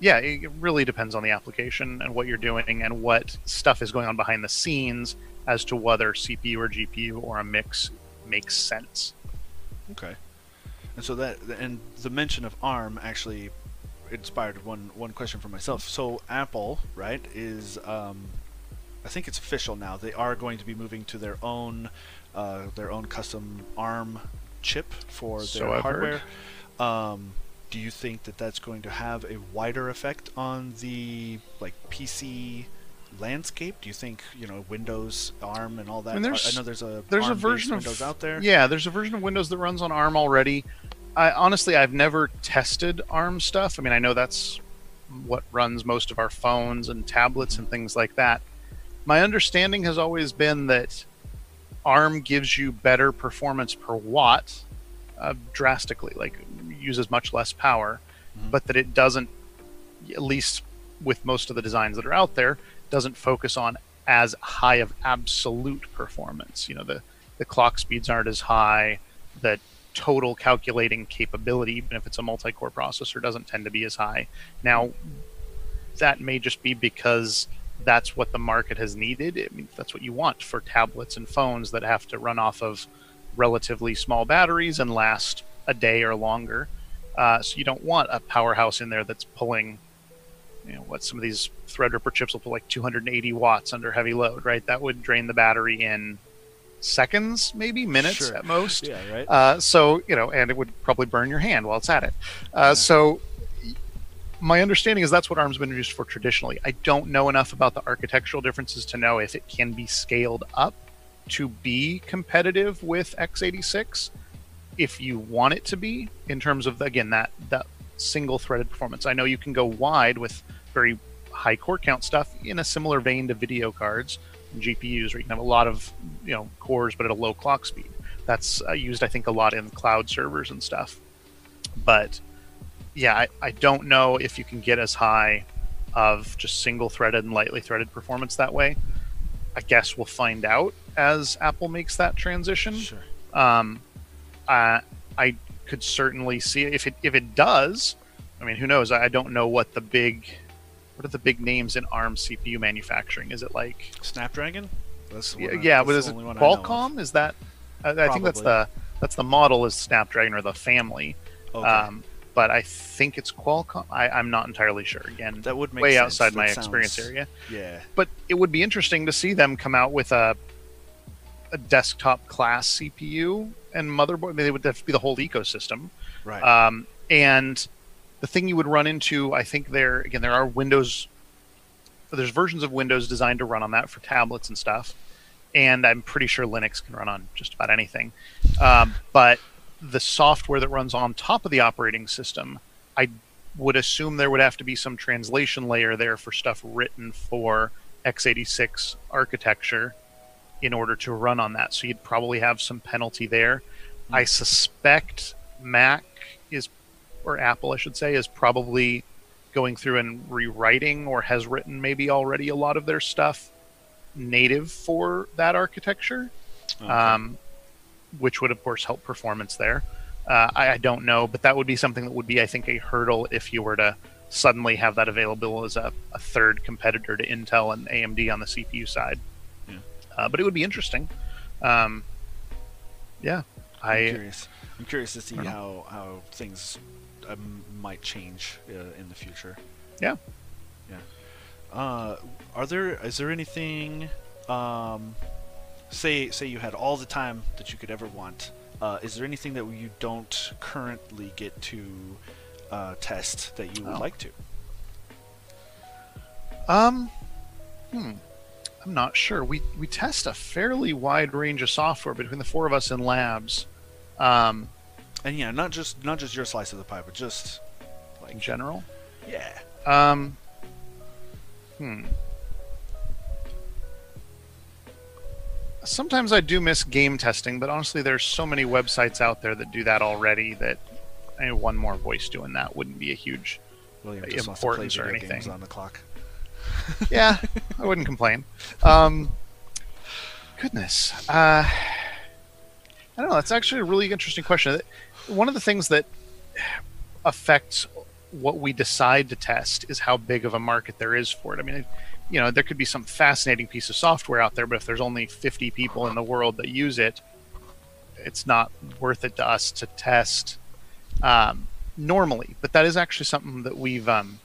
yeah, it really depends on the application and what you're doing and what stuff is going on behind the scenes as to whether CPU or GPU or a mix makes sense. Okay. And so that and the mention of ARM actually inspired one one question for myself. So Apple, right, is um, I think it's official now. They are going to be moving to their own uh, their own custom ARM chip for their so hardware. Um, do you think that that's going to have a wider effect on the like PC landscape? Do you think you know Windows ARM and all that? I, mean, I know there's a there's a version of Windows out there. Yeah, there's a version of Windows that runs on ARM already. I honestly I've never tested ARM stuff. I mean, I know that's what runs most of our phones and tablets and things like that. My understanding has always been that ARM gives you better performance per watt uh, drastically, like uses much less power, mm-hmm. but that it doesn't, at least with most of the designs that are out there, doesn't focus on as high of absolute performance. You know, the, the clock speeds aren't as high, the total calculating capability, even if it's a multi core processor, doesn't tend to be as high. Now, that may just be because that's what the market has needed. I mean, that's what you want for tablets and phones that have to run off of relatively small batteries and last a day or longer. Uh, so you don't want a powerhouse in there that's pulling, you know, what some of these Threadripper chips will pull like 280 watts under heavy load, right? That would drain the battery in seconds, maybe minutes sure. at most. Yeah, right. Uh, so you know, and it would probably burn your hand while it's at it. Uh, yeah. So my understanding is that's what ARM's been used for traditionally. I don't know enough about the architectural differences to know if it can be scaled up to be competitive with x86 if you want it to be in terms of again that that single threaded performance. I know you can go wide with very high core count stuff in a similar vein to video cards and GPUs, where you can have a lot of you know cores but at a low clock speed. That's uh, used, I think, a lot in cloud servers and stuff. But yeah, I, I don't know if you can get as high of just single threaded and lightly threaded performance that way. I guess we'll find out as Apple makes that transition. Sure. Um, uh, I could certainly see if it if it does. I mean, who knows? I don't know what the big what are the big names in ARM CPU manufacturing? Is it like Snapdragon? That's yeah, yeah but is it Qualcomm? Is that? I, I, think that's the that's the model is Snapdragon or the family. Okay. Um, but I think it's Qualcomm. I, am not entirely sure. Again, that would make way sense. outside that my sounds, experience area. Yeah, but it would be interesting to see them come out with a a desktop class CPU and motherboard. I mean, they would have to be the whole ecosystem, right? Um, and the thing you would run into, I think there again, there are Windows. There's versions of Windows designed to run on that for tablets and stuff, and I'm pretty sure Linux can run on just about anything. Um, but the software that runs on top of the operating system, I would assume there would have to be some translation layer there for stuff written for x86 architecture in order to run on that. So you'd probably have some penalty there. Mm-hmm. I suspect Mac is, or Apple, I should say, is probably going through and rewriting or has written maybe already a lot of their stuff native for that architecture. Okay. Um, which would of course help performance there. Uh, I, I, don't know, but that would be something that would be, I think, a hurdle if you were to suddenly have that available as a, a third competitor to Intel and AMD on the CPU side. Uh, but it would be interesting. Um, yeah, I, am curious. I'm curious to see how how things um, might change uh, in the future. Yeah. Yeah. Uh, are there? Is there anything? Um, say say you had all the time that you could ever want. Uh, is there anything that you don't currently get to uh, test that you would oh. like to? Um, hmm. I'm not sure. We we test a fairly wide range of software between the four of us in labs. Um, And yeah, not just not just your slice of the pie, but just like in general. yeah. Um, hmm. Sometimes I do miss game testing, but honestly, there's so many websites out there that do that already that I mean, one more voice doing that wouldn't be a huge. William just wants to play Importance or anything. on the clock. *laughs* Yeah, I wouldn't complain. Um, goodness, uh, I don't know. That's actually a really interesting question. One of the things that affects what we decide to test is how big of a market there is for it. I mean, you know, there could be some fascinating piece of software out there, but if there's only 50 people in the world that use it, it's not worth it to us to test um, normally. But that is actually something that we've um,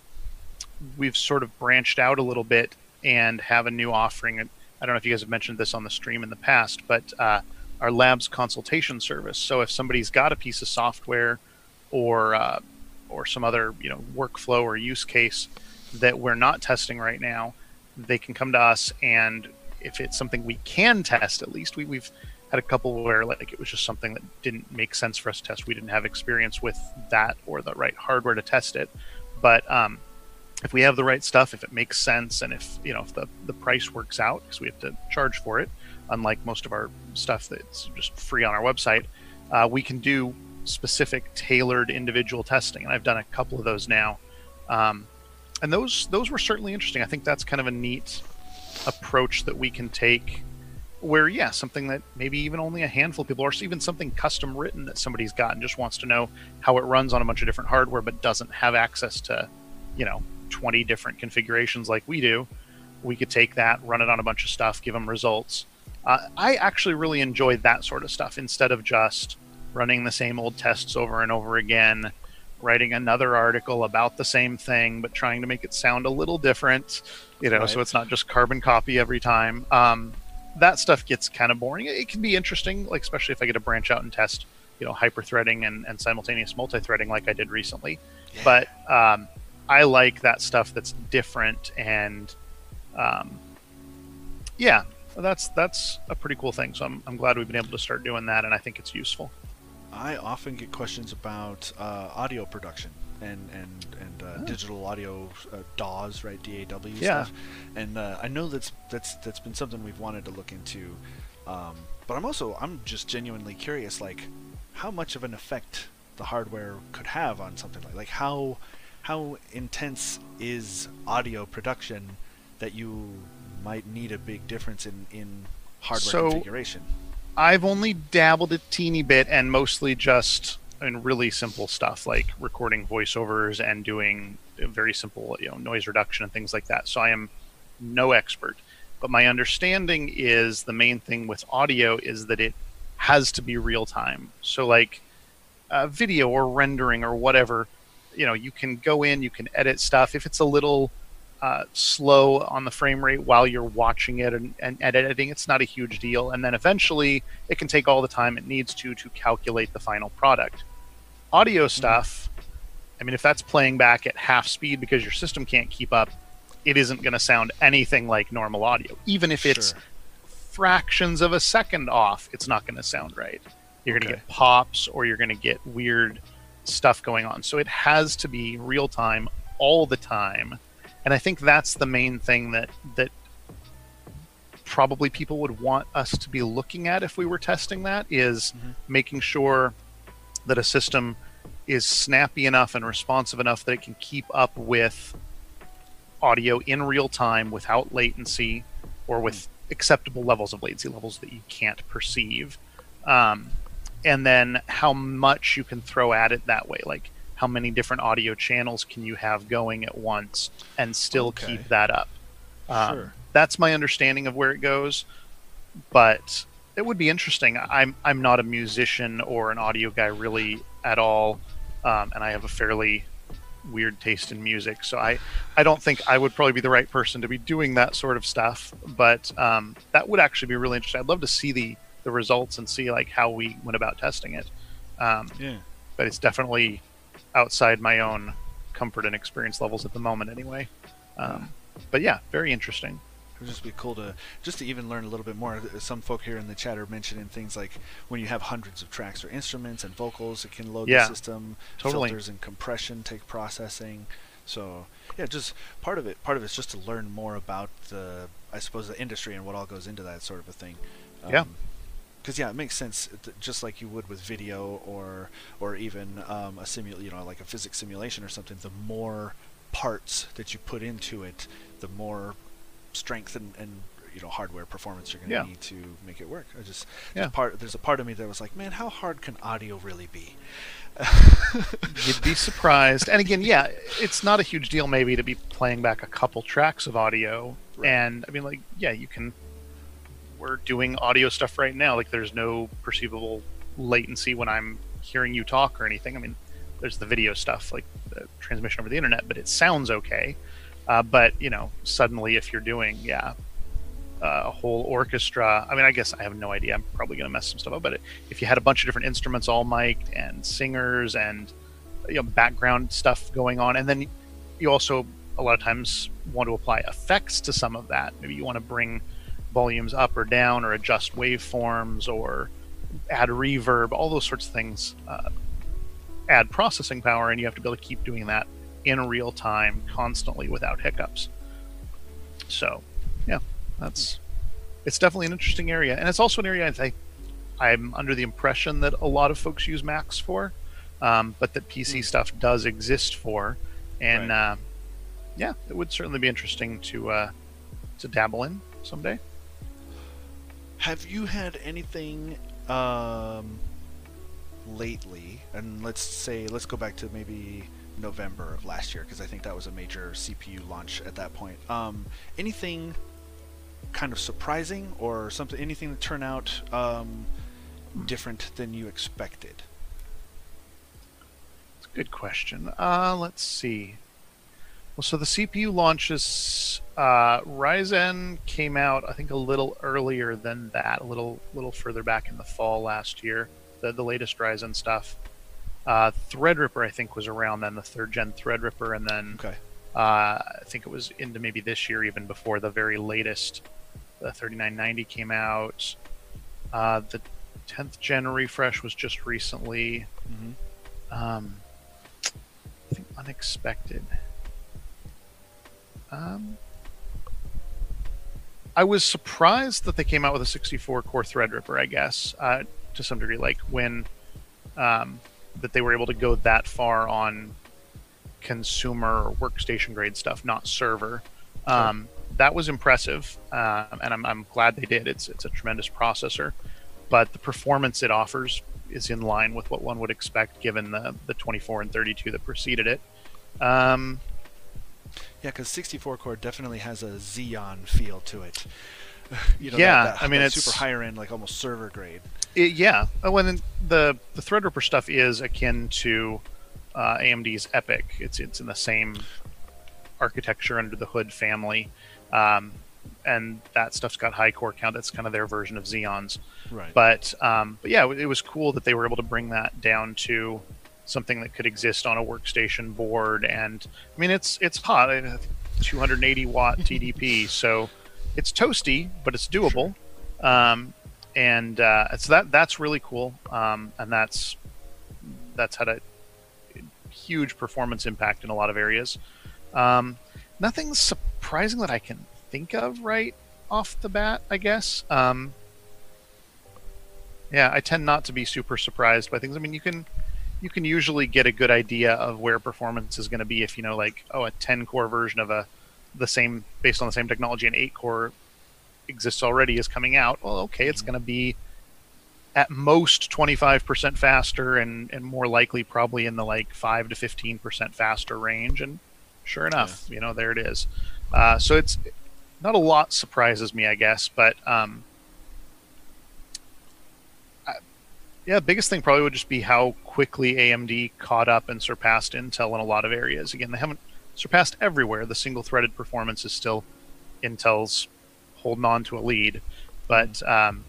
we've sort of branched out a little bit and have a new offering. I don't know if you guys have mentioned this on the stream in the past, but uh, our labs consultation service. So if somebody's got a piece of software or uh, or some other you know workflow or use case that we're not testing right now, they can come to us and if it's something we can test, at least we, we've had a couple where like it was just something that didn't make sense for us to test. We didn't have experience with that or the right hardware to test it. But um, if we have the right stuff, if it makes sense, and if you know if the the price works out, because we have to charge for it, unlike most of our stuff that's just free on our website, uh, we can do specific tailored individual testing, and I've done a couple of those now. Um, and those those were certainly interesting. I think that's kind of a neat approach that we can take where yeah something that maybe even only a handful of people or even something custom written that somebody's got and just wants to know how it runs on a bunch of different hardware but doesn't have access to you know 20 different configurations like we do we could take that run it on a bunch of stuff give them results. Uh, i actually really enjoy that sort of stuff instead of just running the same old tests over and over again writing another article about the same thing but trying to make it sound a little different you know Right. so it's not just carbon copy every time. Um, that stuff gets kind of boring. It can be interesting like especially if i get to branch out and test you know hyper-threading and, and simultaneous multi-threading like i did recently. But um, i like that stuff that's different and um, yeah that's that's a pretty cool thing so I'm, I'm glad we've been able to start doing that and i think it's useful I often get questions about uh, audio production and and and uh, Oh. digital audio uh, DAWs, right? DAW Yeah. stuff. And uh, I know that's that's that's been something we've wanted to look into. Um, but I'm also I'm just genuinely curious, like how much of an effect the hardware could have on something like like how how intense is audio production that you might need a big difference in in hardware So- configuration. I've only dabbled a teeny bit and mostly just in really simple stuff like recording voiceovers and doing very simple, you know, noise reduction and things like that. So I am no expert, but my understanding is the main thing with audio is that it has to be real time. So like uh, video or rendering or whatever, you know, you can go in, you can edit stuff. If it's a little uh, slow on the frame rate while you're watching it and, and, and editing, it's not a huge deal. And then eventually, it can take all the time it needs to to calculate the final product. Audio stuff, I mean, if that's playing back at half speed because your system can't keep up, it isn't going to sound anything like normal audio. Even if it's Sure. fractions of a second off, it's not going to sound right. You're going to Okay. get pops or you're going to get weird stuff going on. So it has to be real time all the time. And I think that's the main thing that that probably people would want us to be looking at if we were testing that is Mhm. making sure that a system is snappy enough and responsive enough that it can keep up with audio in real time without latency or with acceptable levels of latency levels that you can't perceive um, and then how much you can throw at it that way like how many different audio channels can you have going at once and still Okay. keep that up um, Sure. that's my understanding of where it goes but it would be interesting i'm i'm not a musician or an audio guy really at all um, and i have a fairly weird taste in music so i i don't think i would probably be the right person to be doing that sort of stuff but um, that would actually be really interesting i'd love to see the the results and see like how we went about testing it um, Yeah. but it's definitely outside my own comfort and experience levels at the moment anyway um, but yeah, very interesting. It would just be cool to just to even learn a little bit more. Some folk here in the chat are mentioning things like when you have hundreds of tracks or instruments and vocals, it can load Yeah, the system. totally. Filters and compression take processing. So yeah, just part of it. Part of it's just to learn more about the, I suppose, the industry and what all goes into that sort of a thing. Yeah. Because yeah, it makes sense. Just like you would with video or or even um, a simul, you know, like a physics simulation or something. The more parts that you put into it, the more strength and, and you know hardware performance you're going to Yeah. need to make it work. I just Yeah. there's part there's a part of me that was like, man, how hard can audio really be? *laughs* You'd be surprised. And again, yeah, it's not a huge deal maybe to be playing back a couple tracks of audio. Right. And I mean, like, yeah, you can. We're doing audio stuff right now. Like, there's no perceivable latency when I'm hearing you talk or anything. I mean, there's the video stuff, like the transmission over the internet, but it sounds okay. Uh, but you know, suddenly if you're doing, yeah, a whole orchestra. I mean, I guess I have no idea. I'm probably going to mess some stuff up. But if you had a bunch of different instruments all mic'd and singers and you know background stuff going on, and then you also a lot of times want to apply effects to some of that. Maybe you want to bring volumes up or down, or adjust waveforms, or add reverb. All those sorts of things uh, add processing power, and you have to be able to keep doing that in real time, constantly, without hiccups. So, yeah, that's it's definitely an interesting area, and it's also an area I think I'm under the impression that a lot of folks use Macs for, um, but that PC Hmm. stuff does exist for, and Right. uh, yeah, it would certainly be interesting to uh, to dabble in someday. Have you had anything um, lately? And let's say let's go back to maybe November of last year because I think that was a major CPU launch at that point. Um, anything kind of surprising or something? Anything that turned out um, different than you expected? Good question. Uh, let's see. Well, so the CPU launches, uh, Ryzen came out, I think, a little earlier than that, a little little further back in the fall last year. The the latest Ryzen stuff. Uh, Threadripper, I think, was around then, the third gen Threadripper, and then Okay. uh, I think it was into maybe this year, even before the very latest, the 3990 came out. Uh, the 10th gen refresh was just recently. Mm-hmm. Um, I think unexpected. Um, I was surprised that they came out with a 64 core Threadripper. I guess uh, to some degree, like when um, that they were able to go that far on consumer or workstation grade stuff, not server. Um, that was impressive, um, and I'm, I'm glad they did. It's it's a tremendous processor, but the performance it offers is in line with what one would expect given the the 24 and 32 that preceded it. Um, Yeah, because 64 core definitely has a Xeon feel to it. *laughs* you know, Yeah, that, that, I mean, it's- super higher end, like almost server grade. it, yeah, oh, and then the the Threadripper stuff is akin to uh, AMD's EPYC. It's it's in the same architecture under the hood family, um, and that stuff's got high core count. That's kind of their version of Xeons. Right. But um, but yeah, it was cool that they were able to bring that down to something that could exist on a workstation board. And I mean, it's it's hot, 280 watt *laughs* TDP, so it's toasty, but it's doable. Um, and uh, so that that's really cool. Um, and that's that's had a huge performance impact in a lot of areas. Um, nothing surprising that I can think of right off the bat, I guess. Um, yeah, I tend not to be super surprised by things. I mean, you can you can usually get a good idea of where performance is going to be if you know, like, oh, a 10 core version of a the same based on the same technology, an 8 core exists already is coming out. Well, okay, it's going to be at most 25% faster and and more likely probably in the like 5 to 15% faster range and sure enough, you know, there it is. Uh, so it's not a lot surprises me, I guess, but um, Yeah, biggest thing probably would just be how quickly AMD caught up and surpassed Intel in a lot of areas. Again, they haven't surpassed everywhere. The single threaded performance is still Intel's holding on to a lead. But um,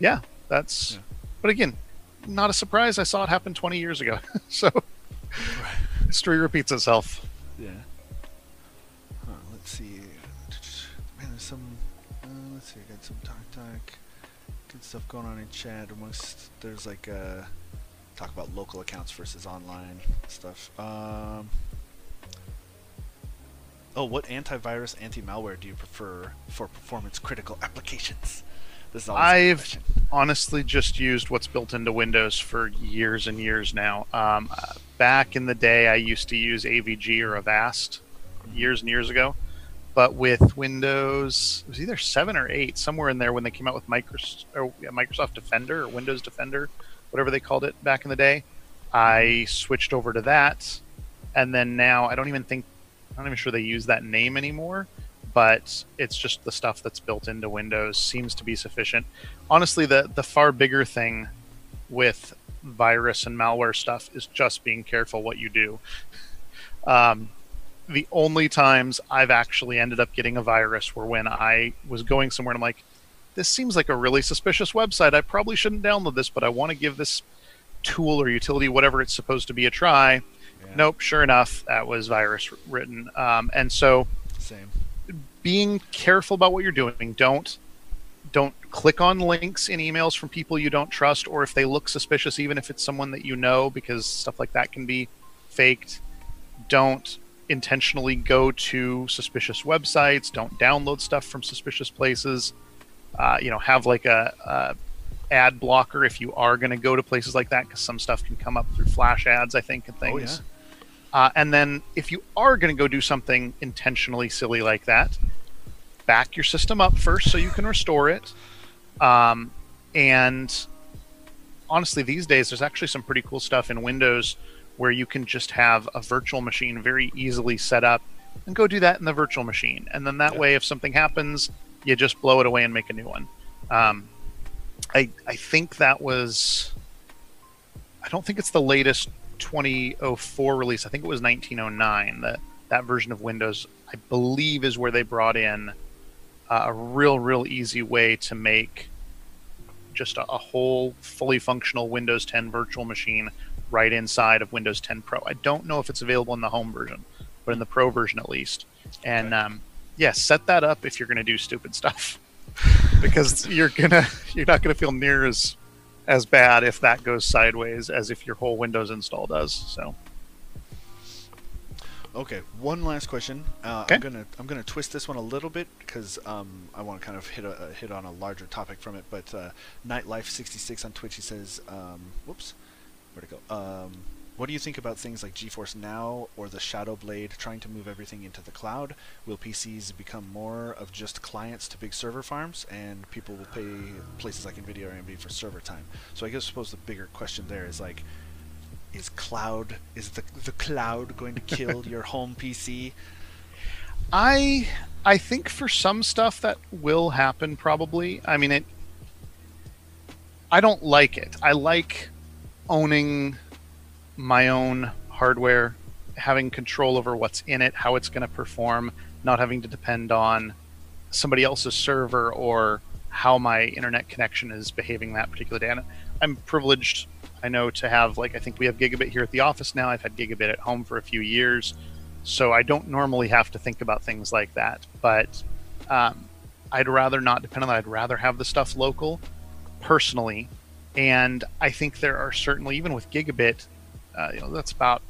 yeah, that's. Yeah. But again, not a surprise. I saw it happen 20 years ago. *laughs* so history repeats itself. Yeah. Huh, let's see. Man, there's some. Uh, let's see. I got some talk talk. Good stuff going on in chat. Amongst there's like uh, talk about local accounts versus online stuff. Um, oh, what antivirus, anti-malware do you prefer for performance critical applications? This is I've honestly just used what's built into Windows for years and years now. Um, back in the day, I used to use AVG or Avast years and years ago. But with Windows, it was either seven or eight, somewhere in there when they came out with Microsoft, or, yeah, Microsoft Defender or Windows Defender, whatever they called it back in the day. I switched over to that, and then now I don't even think I'm not even sure they use that name anymore but it's just the stuff that's built into Windows seems to be sufficient. Honestly, the the far bigger thing with virus and malware stuff is just being careful what you do. *laughs* Um, the only times I've actually ended up getting a virus were when I was going somewhere and I'm like, this seems like a really suspicious website. I probably shouldn't download this, but I want to give this tool or utility, whatever it's supposed to be, a try. Yeah. Nope, sure enough, that was virus written. Um, and so, same being careful about what you're doing. Don't don't click on links in emails from people you don't trust or if they look suspicious even if it's someone that you know because stuff like that can be faked. Don't intentionally go to suspicious websites. Don't download stuff from suspicious places. Uh, you know, have like a, a ad blocker if you are going to go to places like that because some stuff can come up through flash ads, I think, and things. Oh, yeah. Uh, and then if you are going to go do something intentionally silly like that, back your system up first so you can restore it. Um, and honestly, these days there's actually some pretty cool stuff in Windows where you can just have a virtual machine very easily set up and go do that in the virtual machine. And then that yeah. way, if something happens, you just blow it away and make a new one. Um, I I think that was. I don't think it's the latest 2004 release. I think it was 1909. That that version of Windows, I believe, is where they brought in uh, a real, real easy way to make just a, a, whole fully functional Windows 10 virtual machine right inside of Windows 10 Pro. I don't know if it's available in the home version, but in the Pro version at least. And um, yeah, set that up if you're going to do stupid stuff, *laughs* because you're gonna you're not going to feel near as as bad if that goes sideways as if your whole Windows install does. So. Okay, one last question. Uh, okay. I'm gonna I'm gonna twist this one a little bit because um, I want to kind of hit a, hit on a larger topic from it. But uh, Nightlife66 on Twitch he says, um, "Whoops, where'd it go?" Um, what do you think about things like GeForce Now or the Shadow Blade trying to move everything into the cloud? Will PCs become more of just clients to big server farms, and people will pay places like Nvidia or AMD for server time? So I guess I suppose the bigger question there is like, is cloud is the the cloud going to kill *laughs* your home PC? I I think for some stuff that will happen probably. I mean it. I don't like it. I like owning my own hardware, having control over what's in it, how it's going to perform, not having to depend on somebody else's server or how my internet connection is behaving that particular day. And I'm privileged, I know, to have like I think we have gigabit here at the office now. I've had gigabit at home for a few years, so I don't normally have to think about things like that. But um, I'd rather not depend on that. I'd rather have the stuff local, personally. And I think there are certainly, even with gigabit, uh, you know, that's about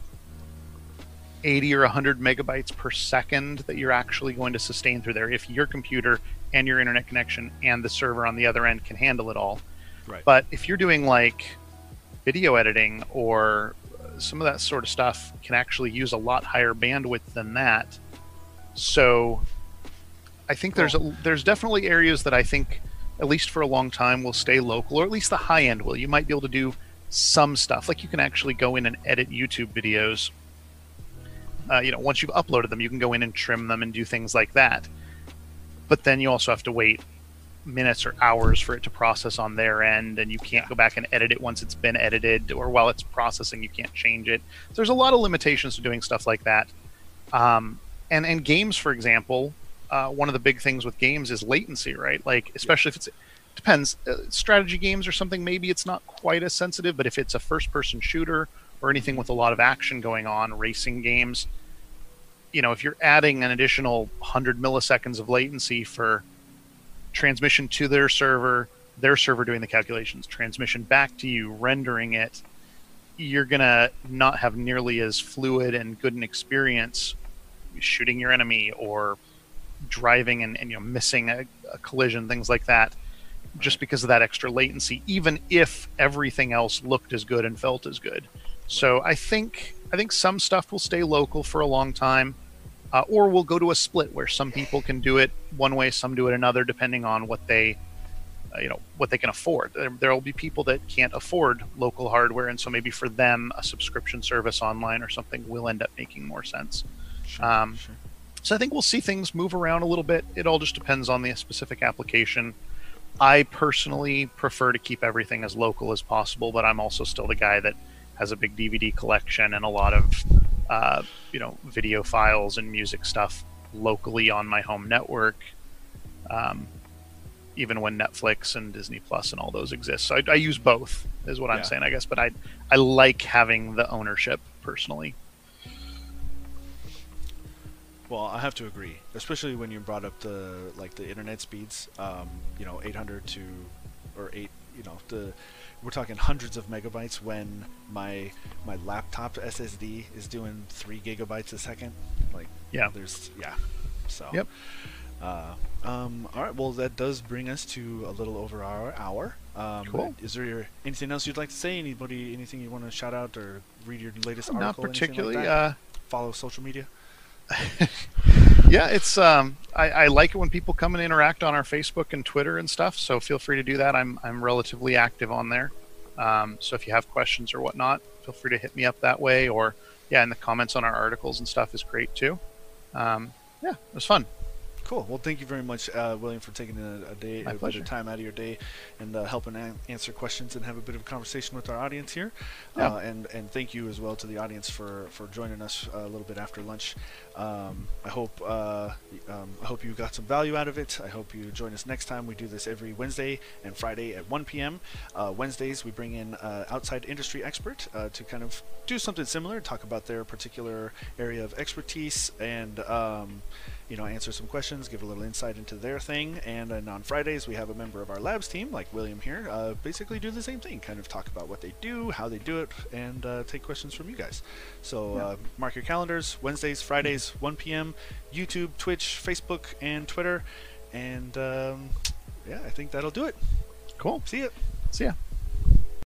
80 or 100 megabytes per second that you're actually going to sustain through there if your computer and your internet connection and the server on the other end can handle it all. Right. But if you're doing like video editing or some of that sort of stuff can actually use a lot higher bandwidth than that. So I think cool. there's a, there's definitely areas that I think at least for a long time will stay local or at least the high end will. You might be able to do some stuff. Like you can actually go in and edit YouTube videos. Uh, you know, once you've uploaded them, you can go in and trim them and do things like that. But then you also have to wait minutes or hours for it to process on their end, and you can't go back and edit it once it's been edited, or while it's processing, you can't change it. So there's a lot of limitations to doing stuff like that. Um, and and games, for example, uh, one of the big things with games is latency, right? Like especially if it's depends. Uh, strategy games or something, maybe it's not quite as sensitive, but if it's a first person shooter or anything with a lot of action going on, racing games, you know, if you're adding an additional 100 milliseconds of latency for transmission to their server, their server doing the calculations, transmission back to you, rendering it, you're going to not have nearly as fluid and good an experience shooting your enemy or driving and, and you know missing a, a collision, things like that, just because of that extra latency, even if everything else looked as good and felt as good. So I think I think some stuff will stay local for a long time, uh, or we'll go to a split where some people can do it one way, some do it another, depending on what they, uh, you know, what they can afford. There will be people that can't afford local hardware, and so maybe for them, a subscription service online or something will end up making more sense. Sure, Um, sure. So I think we'll see things move around a little bit. It all just depends on the specific application. I personally prefer to keep everything as local as possible, but I'm also still the guy that has a big DVD collection and a lot of uh, you know video files and music stuff locally on my home network. Um, even when Netflix and Disney Plus and all those exist, so I, I use both, is what I'm saying, I guess. But I I like having the ownership personally. Well, I have to agree, especially when you brought up the like the internet speeds. Um, you know, 800 to or eight. You know, the we're talking hundreds of megabytes when my my laptop SSD is doing three gigabytes a second. Like, Yeah. there's yeah. So. Yep. Uh, um, all right. Well, that does bring us to a little over our hour. Um, Cool. Is there anything else you'd like to say? Anybody? Anything you want to shout out or read your latest article? Not anything like particularly. that? uh, Follow social media. *laughs* yeah, it's um, I, I like it when people come and interact on our Facebook and Twitter and stuff. So feel free to do that. I'm I'm relatively active on there. Um, so if you have questions or whatnot, feel free to hit me up that way. Or yeah, in the comments on our articles and stuff is great too. Um, yeah, it was fun. Cool. Well, thank you very much, uh, William, for taking a, a day, My a bit pleasure. of time out of your day, and uh, helping an- answer questions and have a bit of a conversation with our audience here. Yeah. Uh, and and thank you as well to the audience for, for joining us a little bit after lunch. Um, I hope uh, um, I hope you got some value out of it. I hope you join us next time. We do this every Wednesday and Friday at 1 p.m. Uh, Wednesdays we bring in uh, outside industry expert uh, to kind of do something similar, talk about their particular area of expertise, and um, you know answer some questions, give a little insight into their thing. And then on Fridays we have a member of our labs team, like William here, uh, basically do the same thing, kind of talk about what they do, how they do it, and uh, take questions from you guys. So Yeah. uh, mark your calendars: Wednesdays, Fridays, 1 p.m. YouTube, Twitch, Facebook, and Twitter. And um, yeah, I think that'll do it. Cool. See ya. See ya.